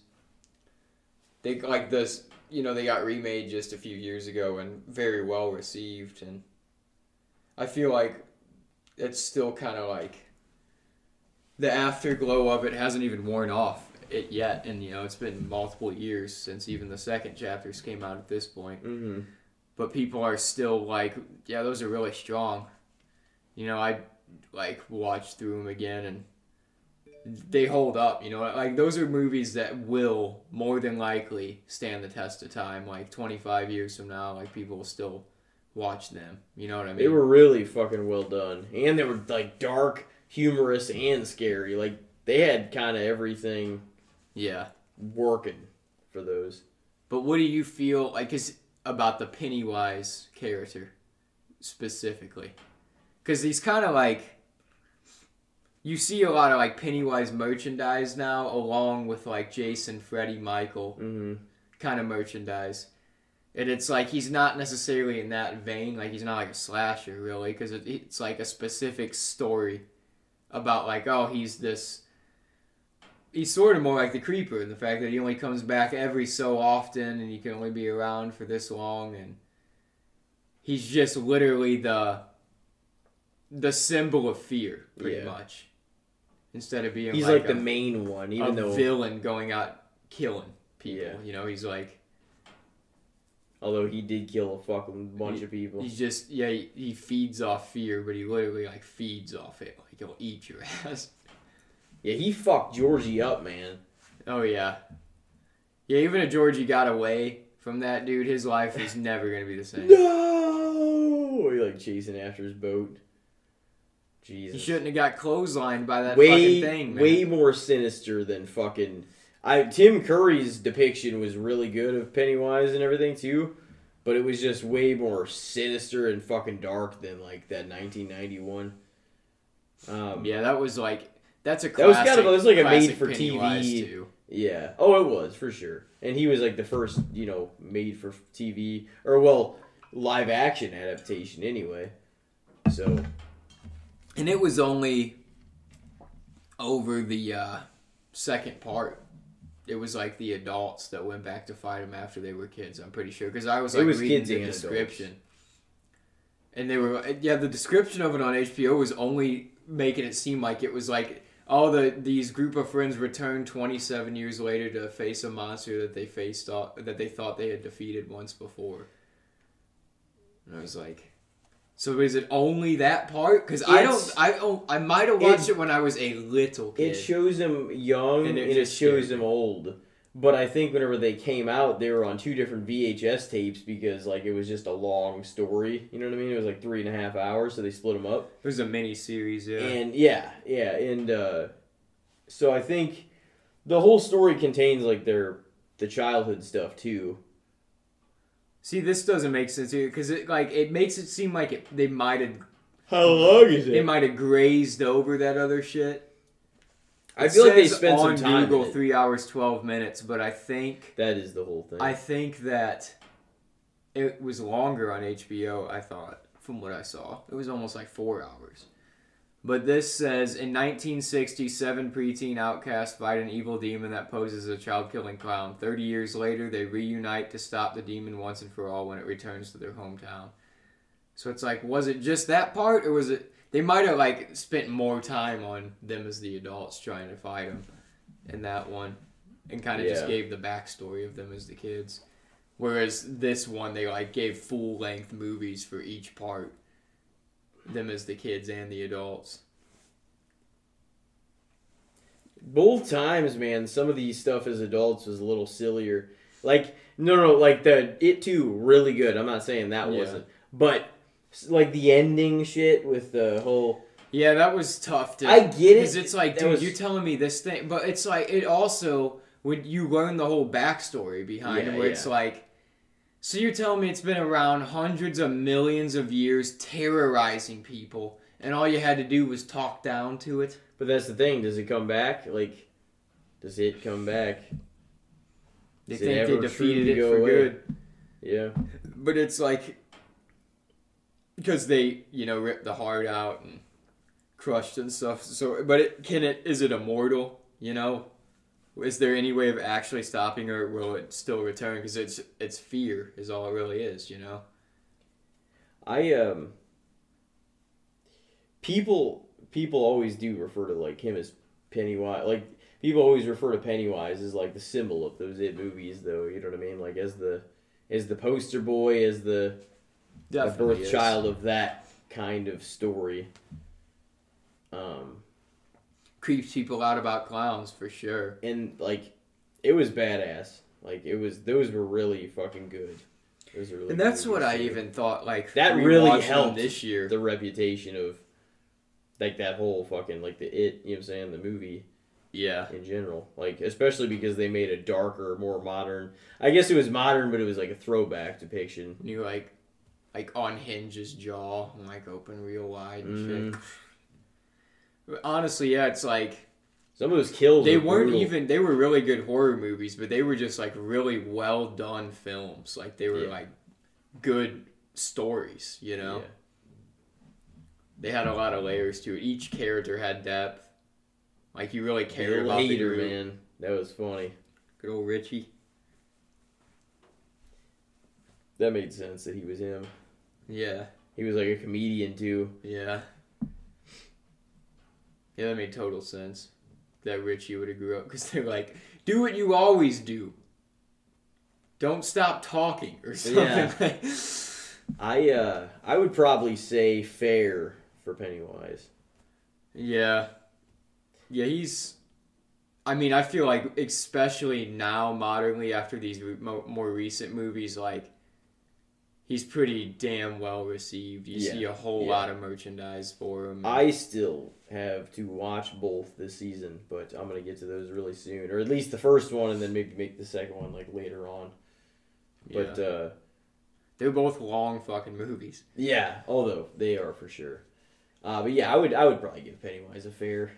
They like this, you know, they got remade just a few years ago and very well received, and I feel like it's still kind of like the afterglow of it hasn't even worn off it yet, and you know, it's been multiple years since even the second chapters came out at this point Mm-hmm. But people are still like, yeah, those are really strong. You know, I like watched through them again and they hold up, you know, like those are movies that will more than likely stand the test of time. Like 25 years from now, like people will still watch them. You know what I mean? They were really fucking well done, and they were like dark, humorous, and scary. Like they had kind of everything yeah. working for those. But what do you feel like is about the Pennywise character specifically? Because he's kind of like you see a lot of like Pennywise merchandise now, along with like Jason, Freddy, Michael Mm-hmm. kind of merchandise. And it's like he's not necessarily in that vein. Like he's not like a slasher really, because it, it's like a specific story about like oh he's this. He's sort of more like the creeper in the fact that he only comes back every so often, and he can only be around for this long, and he's just literally the the symbol of fear, pretty Yeah. much. Instead of being He's like, like, a, the main one, even a though villain going out killing people. Yeah. You know, he's like although he did kill a fucking bunch of people. He's just yeah, he, he feeds off fear, but he literally like feeds off it. Like he'll eat your ass. Yeah, he fucked Georgie up, man. Oh yeah, yeah. Even if Georgie got away from that dude, his life is never gonna be the same. No, he like chasing after his boat. Jesus, he shouldn't have got clotheslined by that way fucking thing, man. way more sinister than fucking. I Tim Curry's depiction was really good of Pennywise and everything too, but it was just way more sinister and fucking dark than like that 1991. Um, Yeah, that was like that's a classic, That was kind of- it was like a made for TV. Yeah. Oh, it was for sure. And he was like the first, you know, made for TV or well, live action adaptation anyway. So And it was only over the uh, second part. It was like the adults that went back to fight him after they were kids. I'm pretty sure because I was It like was reading kids the and adults. description, and they were yeah. The description of it on HBO was only making it seem like it was like all the these group of friends returned 27 years later to face a monster that they faced off, that they thought they had defeated once before. And I was like. So is it only that part? Because I don't, I don't, I might have watched it, when I was a little kid. it shows him young And and it it, shows him old. But I think whenever they came out, they were on two different VHS tapes because like it was just a long story. You know what I mean? It was like three and a half hours, so they split them up. it was a mini series, yeah. And yeah, yeah, and uh, so I think the whole story contains like their the childhood stuff too. See, this doesn't make sense here because it like it makes it seem like it, they might have How long is it? they might have grazed over that other shit. I feel like they spent some time. Google three hours twelve minutes, but I think That is the whole thing. I think that it was longer on HBO. I thought from what I saw. It was almost like four hours. But this says in 1960, seven preteen outcasts fight an evil demon that poses as a child killing clown. 30 years later, they reunite to stop the demon once and for all when it returns to their hometown. So it's like, was it just that part, or was it. They might have like spent more time on them as the adults trying to fight him in that one, and kind of just gave the backstory of them as the kids. Whereas this one, they like gave full length movies for each part, them as the kids and the adults. both times, man, some of these stuff as adults was a little sillier. Like, no, no, like the it too, really good. I'm not saying that Yeah. wasn't, but like the ending shit with the whole. Yeah, that was tough to. I get it. Because it's like, That dude, was- you're telling me this thing, but it's like it also when you learn the whole backstory behind Yeah, it, where it's like, so you're telling me it's been around hundreds of millions of years, terrorizing people, and all you had to do was talk down to it. But that's the thing. Does it come back? Like, does it come back? They Does think they defeated it go for away? good, Yeah. but it's like because they, you know, ripped the heart out and crushed and stuff. So, but it can it is it immortal? You know, is there any way of actually stopping or will it still return? Because it's it's fear is all it really is. You know. I um. People people always do refer to like him as Pennywise. Like people always refer to Pennywise as like the symbol of those it movies, though. You know what I mean? Like as the as the poster boy, as the the birth is. child of that kind of story. Um, creeps people out about clowns for sure. and like it was badass. Like it was, those were really fucking good. Those really And that's what I even thought. Like That really helped this year. the reputation of like that whole fucking like the it. You know what I'm saying? The movie Yeah. in general, like especially because they made a darker, more modern. I guess it was modern, but it was like a throwback depiction. And you like, like unhinge his jaw and like open real wide and Mhm. shit. Honestly, yeah, it's like Some of those kills. they were weren't brutal. even. They were really good horror movies, but they were just like really well done films. Like they were Yeah. like good stories. You know, Yeah. they had a lot of layers to it. Each character had depth. Like you really cared about the group. man. That was funny. Good old Richie. That made sense that he was him. Yeah. He was like a comedian too. Yeah. Yeah, that made total sense. That Richie would have grew up because they're like, do what you always do. Don't stop talking or something. Yeah. like- I uh I would probably say fair for Pennywise. yeah. Yeah, he's. I mean, I feel like, especially now, modernly, after these mo- more recent movies, like, he's pretty damn well received. You Yeah, see a whole yeah. lot of merchandise for him. I still have to watch both this season, but I'm gonna get to those really soon, or at least the first one, and then maybe make the second one like later on. But yeah. uh they're both long fucking movies. yeah, although they are for sure. Uh, but yeah, I would I would probably give Pennywise a fair.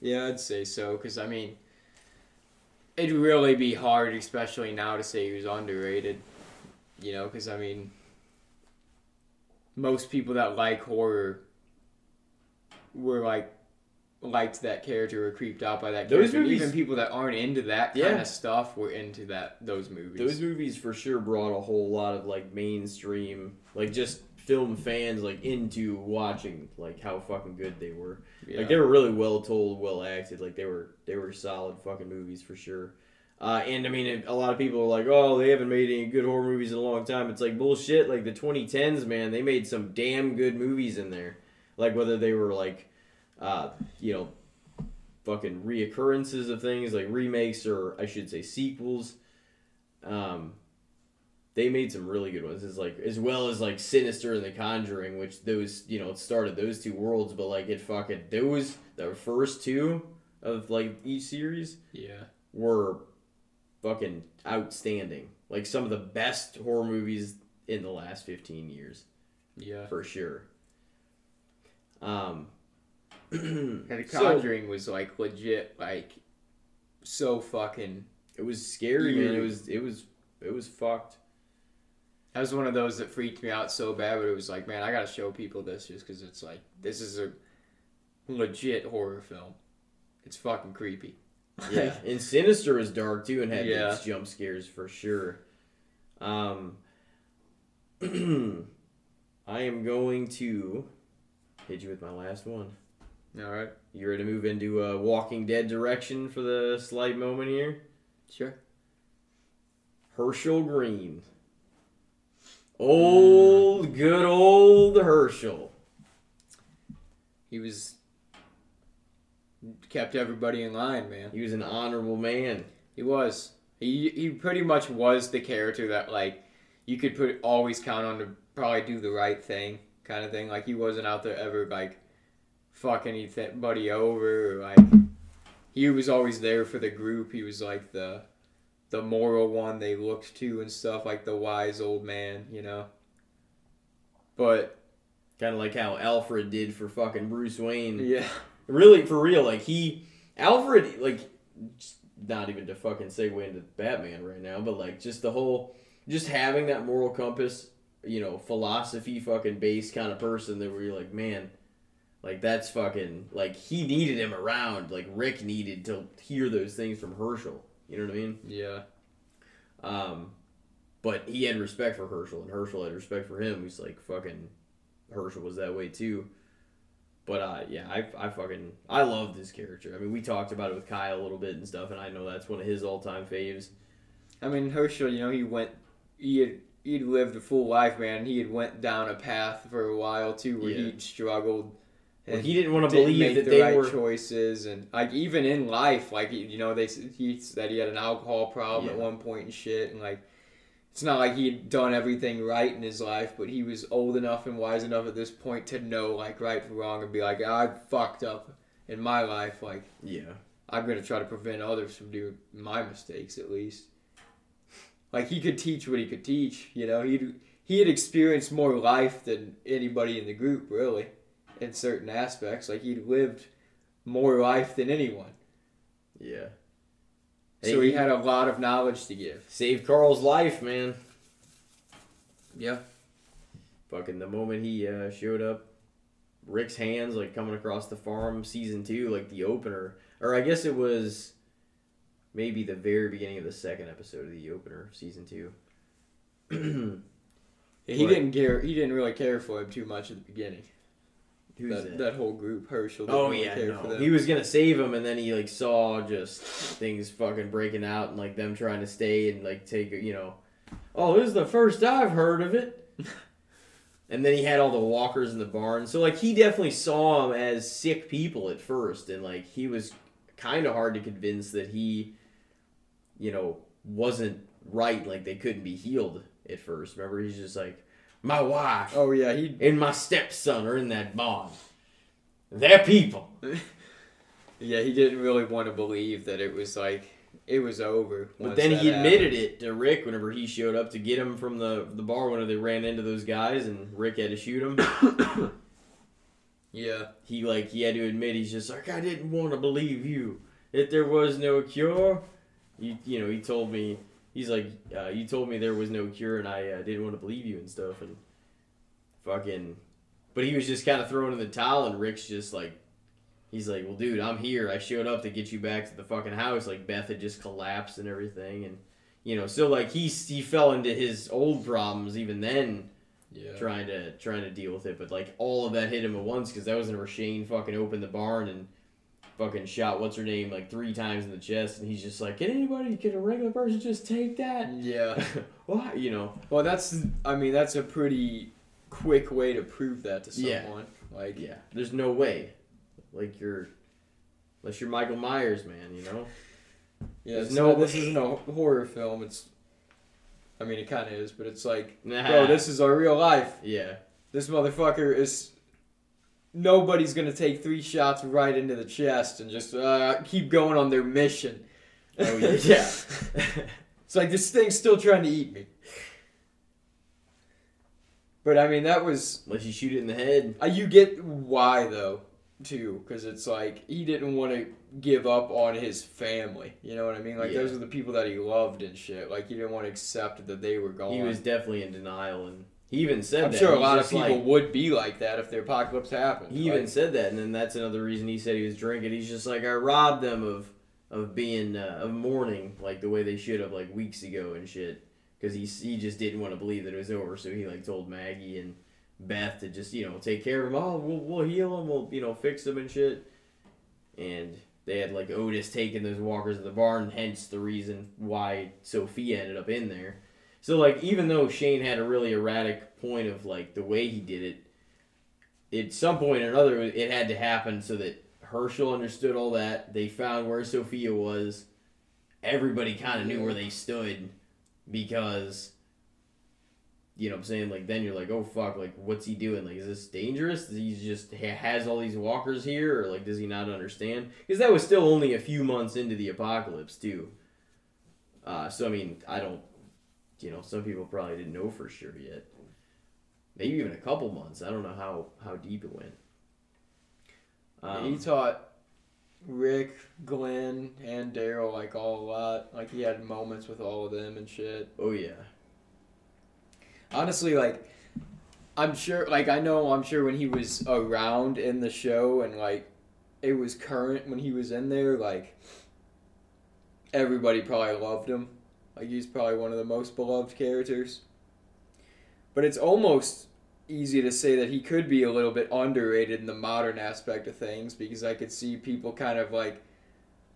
Yeah, I'd say so. Because, I mean, it'd really be hard, especially now, to say he was underrated. You know, because, I mean, most people that like horror were like, liked that character or creeped out by that Those character. movies- Even people that aren't into that kind Yeah. of stuff were into that those movies. Those movies for sure brought a whole lot of like mainstream, like just film fans like into watching like how fucking good they were. yeah. Like they were really well told, well acted. Like they were they were solid fucking movies for sure. Uh, and I mean, a lot of people are like, "Oh, they haven't made any good horror movies in a long time." It's like bullshit. Like the 2010s, man, they made some damn good movies in there. Like whether they were like, uh, you know, fucking reoccurrences of things, like remakes or I should say sequels. Um, they made some really good ones. It's like as well as like Sinister and The Conjuring, which those you know started those two worlds, but like it fucking those the first two of like each series yeah. were fucking outstanding. Like some of the best horror movies in the last fifteen years Yeah. for sure. Um, And The so Conjuring was like legit, like so fucking. it was scary, man. It was it was it was fucked. That was one of those that freaked me out so bad, but it was like, man, I gotta show people this just because it's like this is a legit horror film. It's fucking creepy. Yeah, and Sinister was dark too and had Yeah. these jump scares for sure. Um, I am going to hit you with my last one. All right. You ready to move into a Walking Dead direction for the slight moment here? Sure. Hershel Greene. Old, good old Hershel. He was kept everybody in line, man. He was an honorable man. He was. He he pretty much was the character that like you could put always count on to probably do the right thing kind of thing. Like he wasn't out there ever like fuck anybody over or like he was always there for the group. He was like the the moral one they looked to and stuff like the wise old man, you know. But Kind of like how Alfred did for fucking Bruce Wayne. yeah, Really, for real, like he, Alfred, like, not even to fucking segue into Batman right now, but like just the whole, just having that moral compass, you know, philosophy fucking based kind of person that where you're like, man, like that's fucking, like he needed him around, like Rick needed to hear those things from Hershel. You know what I mean? yeah. Um, but he had respect for Hershel, and Hershel had respect for him. He's like fucking Hershel was that way too. But uh, yeah, I, I fucking I love this character. I mean, we talked about it with Kyle a little bit and stuff, and I know that's one of his all time faves. I mean, Hershel, you know, he went, he had, he'd lived a full life, man. He had went down a path for a while too, where Yeah. he'd struggled. Well, and he didn't want to didn't believe that the they right were. choices, and like even in life, like you know, they he said he had an alcohol problem at one point and shit, and like it's not like he'd done everything right in his life, but he was old enough and wise enough at this point to know like right from wrong and be like, I fucked up in my life, like. Yeah, I'm gonna try to prevent others from doing my mistakes at least. Like he could teach what he could teach, you know. He he had experienced more life than anybody in the group, really, in certain aspects. Like he'd lived more life than anyone, yeah. So he had a lot of knowledge to give. saved Carl's life, man. Yeah, Fucking the moment he uh, showed up, Rick's hands like coming across the farm, season two, like the opener, or I guess it was maybe the very beginning of the second episode of the opener, season two. he Right. didn't care. He didn't really care for him too much at the beginning. Who's that, that? that whole group, Hershel. Didn't Oh really yeah, care no. for them. He was gonna save him, and then he like saw just things fucking breaking out, and like them trying to stay and like take you know, oh this is the first I've heard of it. and then he had all the walkers in the barn, so like he definitely saw them as sick people at first, and like he was kind of hard to convince that he, you know, wasn't right. Like they couldn't be healed at first. Remember, he's just like, my wife Oh yeah, he. and my stepson are in that barn. They're people. Yeah, he didn't really want to believe that it was like it was over. But then he happened. admitted it to Rick whenever he showed up to get him from the the bar whenever they ran into those guys and Rick had to shoot him. Yeah. he like he had to admit he's just like I didn't want to believe you that there was no cure. You you know he told me he's like uh, you told me there was no cure and I uh, didn't want to believe you and stuff and fucking. But he was just kind of throwing in the towel and Rick's just like. He's like, well, dude, I'm here. I showed up to get you back to the fucking house. Like Beth had just collapsed and everything, and you know, so like he he fell into his old problems even then, Yeah. trying to trying to deal with it. But like all of that hit him at once because that was whenever Shane fucking opened the barn and fucking shot what's her name like three times in the chest, and he's just like, can anybody, can a regular person just take that? Yeah. Why, you know? Well, that's. I mean, that's a pretty quick way to prove that to someone. Yeah. Like. Yeah, there's no way. Like you're, unless you're Michael Myers, man, you know. Yeah. There's no no. This isn't a horror film. It's. I mean, it kind of is, but it's like, Nah. bro, this is our real life. Yeah. This motherfucker is. Nobody's gonna take three shots right into the chest and just uh, keep going on their mission. Oh yeah. yeah. It's like this thing's still trying to eat me. But I mean, that was Unless you shoot it in the head. Uh, you get why though. too, because it's like he didn't want to give up on his family. You know what I mean? Like Yeah. those are the people that he loved and shit. Like he didn't want to accept that they were gone. He was definitely in denial, and he even said I'm that. sure a He's lot of just people like- would be like that if the apocalypse happened. He even Like, said that, and then that's another reason he said he was drinking. He's just like I robbed them of of being uh, of mourning like the way they should have like weeks ago and shit because he he just didn't want to believe that it was over. So he like told Maggie and Beth to just you know take care of him. Oh, we'll we'll heal him. We'll you know fix him and shit. And they had like Otis taking those walkers to the barn, hence the reason why Sophia ended up in there. So like even though Shane had a really erratic point of like the way he did it, at some point or another, it had to happen so that Hershel understood all that. They found where Sophia was. Everybody kind of knew where they stood because, you know what I'm saying? Like, then you're like, oh, fuck, like, what's he doing? Like, is this dangerous? He just ha- has all these walkers here, or, like, does he not understand? Because that was still only a few months into the apocalypse, too. Uh, so, I mean, I don't, you know, some people probably didn't know for sure yet maybe even a couple months. I don't know how how deep it went. he Um, taught Rick, Glenn, and Daryl like all a lot. Like he had moments with all of them and shit. oh yeah, honestly like i'm sure like i know i'm sure when he was around in the show and like it was current when he was in there like everybody probably loved him like he's probably one of the most beloved characters but it's almost easy to say that he could be a little bit underrated in the modern aspect of things because i could see people kind of like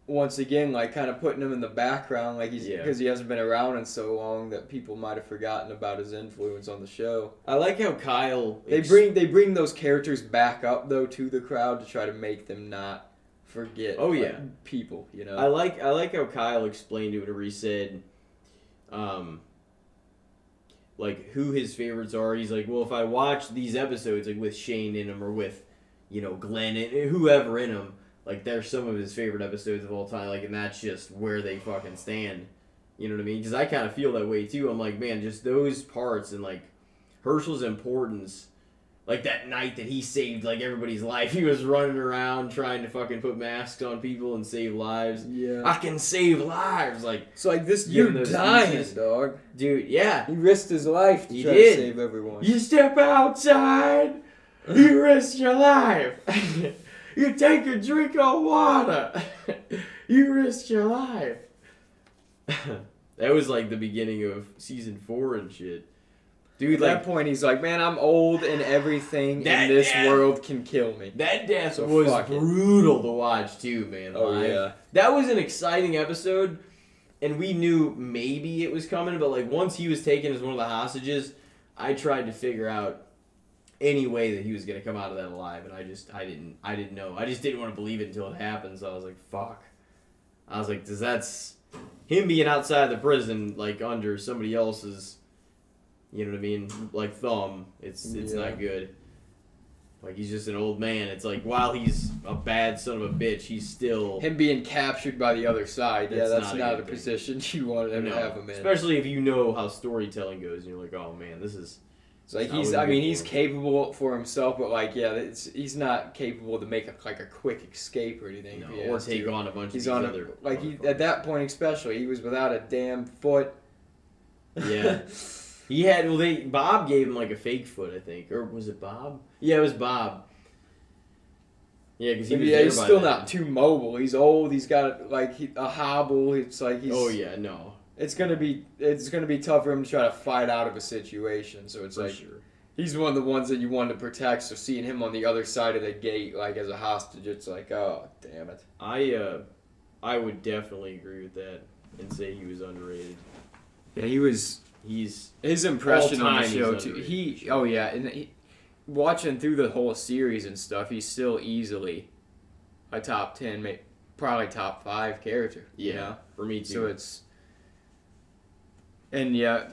once again like kind of putting him in the background like he's Yeah. because he hasn't been around in so long that people might have forgotten about his influence on the show I like how Kyle. they ex- bring they bring those characters back up though to the crowd to try to make them not forget Oh, like, yeah. people you know I like I like how Kyle explained it where he said, um, like who his favorites are. He's like, well, if I watch these episodes like with Shane in them or with, you know, Glenn and whoever in them, like they're some of his favorite episodes of all time. Like, and that's just where they fucking stand. You know what I mean? Because I kind of feel that way too. I'm like, man, just those parts and like Hershel's importance. Like that night that he saved like everybody's life, he was running around trying to fucking put masks on people and save lives. yeah I can save lives, like so, like this dude you're him those dying pieces. dog dude. Yeah, he risked his life to He try did. to save everyone you step outside, you risk your life. you take a drink of water, you risk your life. that was like the beginning of season four and shit, dude. At Like that point, he's like, "Man, I'm old, and everything in this yeah. world can kill me." that death So was fuck it. brutal to watch too, man. Oh live. yeah, That was an exciting episode, and we knew maybe it was coming, but like once he was taken as one of the hostages, I tried to figure out any way that he was gonna come out of that alive, and I just I didn't I didn't know. I just didn't want to believe it until it happened. So I was like, fuck. I was like, does that's him being outside the prison, like under somebody else's, you know what I mean, like thumb. It's it's Yeah. not good. Like he's just an old man. It's like while he's a bad son of a bitch, he's still him being captured by the other side. yeah, That's that's not a not, a position you wanted him No, to have him in. Especially if you know how storytelling goes, and you're like, oh man, this is It's like he's, I mean, he's him. capable for himself, but like, yeah, he's not capable to make a, like a quick escape or anything. if or take to. on a bunch He's of on these a, other like he at that point especially, he was without a damn foot. Yeah. He had well, they Bob gave him like a fake foot, I think, or was it Bob? Yeah, it was Bob. Yeah, because he was yeah, he's still then. not too mobile. He's old. He's got like he, a hobble. It's like he's. Oh yeah, no, It's gonna be it's gonna be tough for him to try to fight out of a situation. So it's for like sure. he's one of the ones that you want to protect. So seeing him on the other side of the gate, like as a hostage, it's like, oh damn it. I uh, I would definitely agree with that and say he was underrated. Yeah, he was. He's His impression on the show too. He sure. oh yeah, and he, watching through the whole series and stuff, he's still easily a top ten, probably top five character. You Yeah, know? for me too. So it's and yeah,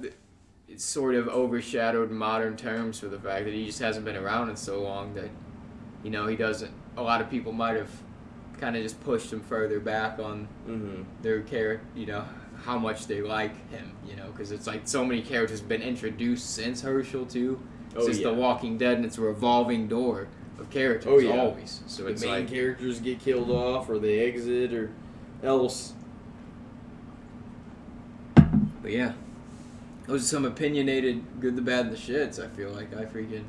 it's sort of overshadowed in modern terms for the fact that he just hasn't been around in so long that you know he doesn't. A lot of people might have kind of just pushed him further back on hmm their character, you know, how much they like him, you know, because it's like so many characters have been introduced since Hershel too. Oh since yeah. The Walking Dead, and it's a revolving door of characters Oh, yeah. always. So the it's main like characters get killed off or they exit or else. But yeah, those are some opinionated good, the bad, and the shits. I feel like I freaking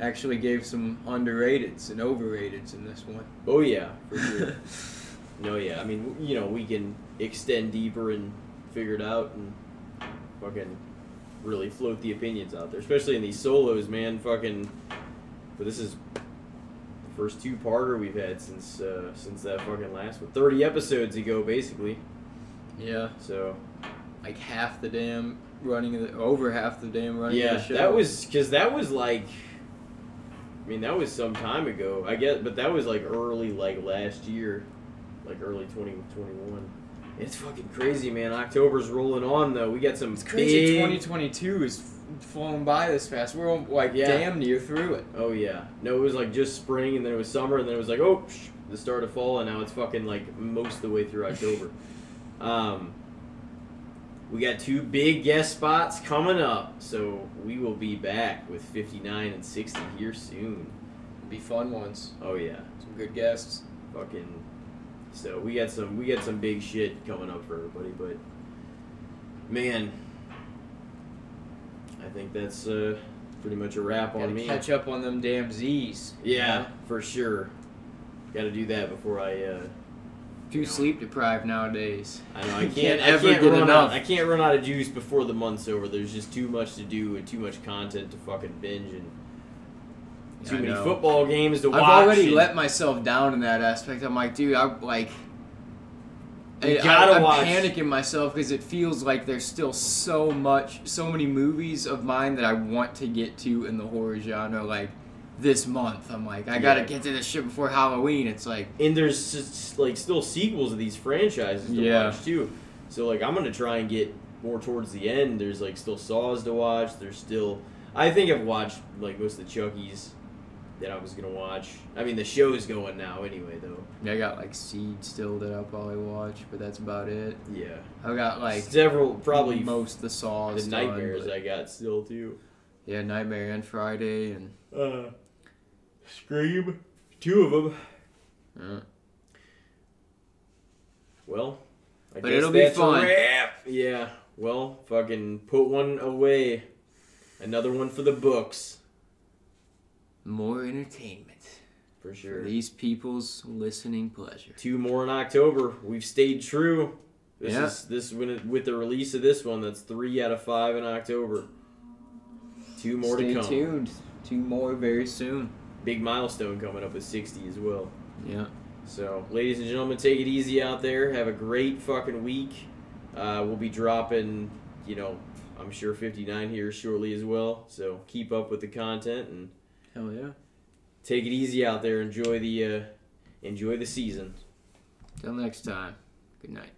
actually gave some underrateds and overrateds in this one. Oh yeah, for sure. no, yeah. I mean, you know, we can extend deeper and figure it out and fucking really float the opinions out there, especially in these solos, man. Fucking, but this is the first two parter we've had since uh, since that fucking last one, thirty episodes ago, basically. yeah, So like half the damn running the over half the damn running yeah, of the show. that was because that was like. I mean, that was some time ago, I guess, but that was like early, like last year, like early 2021. It's fucking crazy, man. October's rolling on, though. We got some It's crazy. big- 2022 is flown by this fast. We're like Yeah. damn near through it. Oh yeah, no, it was like just spring, and then it was summer, and then it was like oh, psh, the start of fall, and now it's fucking like most of the way through October. um, we got two big guest spots coming up, so we will be back with 59 and 60 here soon. Be fun ones. Oh yeah, Some good guests. fucking. So we got some we got some big shit coming up for everybody, but man, I think that's uh, pretty much a wrap Gotta on me. catch up on them damn Z's. Yeah, for sure. Got to do that before I. Uh, Too sleep deprived nowadays. I know I can't, can't I ever can't get enough. Out, I can't run out of juice before the month's over. There's just too much to do and too much content to fucking binge and too I many know. football games to watch. I've already and- let myself down in that aspect. I'm like, dude, I'm like, You I, gotta am watch. panicking myself because it feels like there's still so much, so many movies of mine that I want to get to in the horror genre. Like this month, I'm like, I gotta get to this shit before Halloween. It's like, and there's just, like still sequels of these franchises to Yeah. watch too. So like I'm gonna try and get more towards the end. There's like still Saws to watch. There's still I think I've watched like most of the Chuckies that I was gonna watch. I mean the show's going now anyway though. I got like Seed still that I'll probably watch, but that's about it. Yeah. I got like several probably most of the Saws. the done, nightmares but- I got still too. yeah, Nightmare and Friday and. Uh, Scream, two of them. Uh, Well, I But guess it'll be that's a fun. wrap. Yeah. Well, fucking put one away. Another one for the books more entertainment for for sure. these people's listening pleasure. Two more in October. We've stayed true. This Yeah. is this when it, with the release of this one. That's three out of five in October. Two more Stay to come. Stay tuned. Two more very soon. Big milestone coming up with sixty as well. Yeah. So, ladies and gentlemen, take it easy out there. Have a great fucking week. Uh, we'll be dropping, you know, I'm sure 59 here shortly as well. So keep up with the content and Hell yeah. take it easy out there. Enjoy the uh, enjoy the season. Till next time. Good night.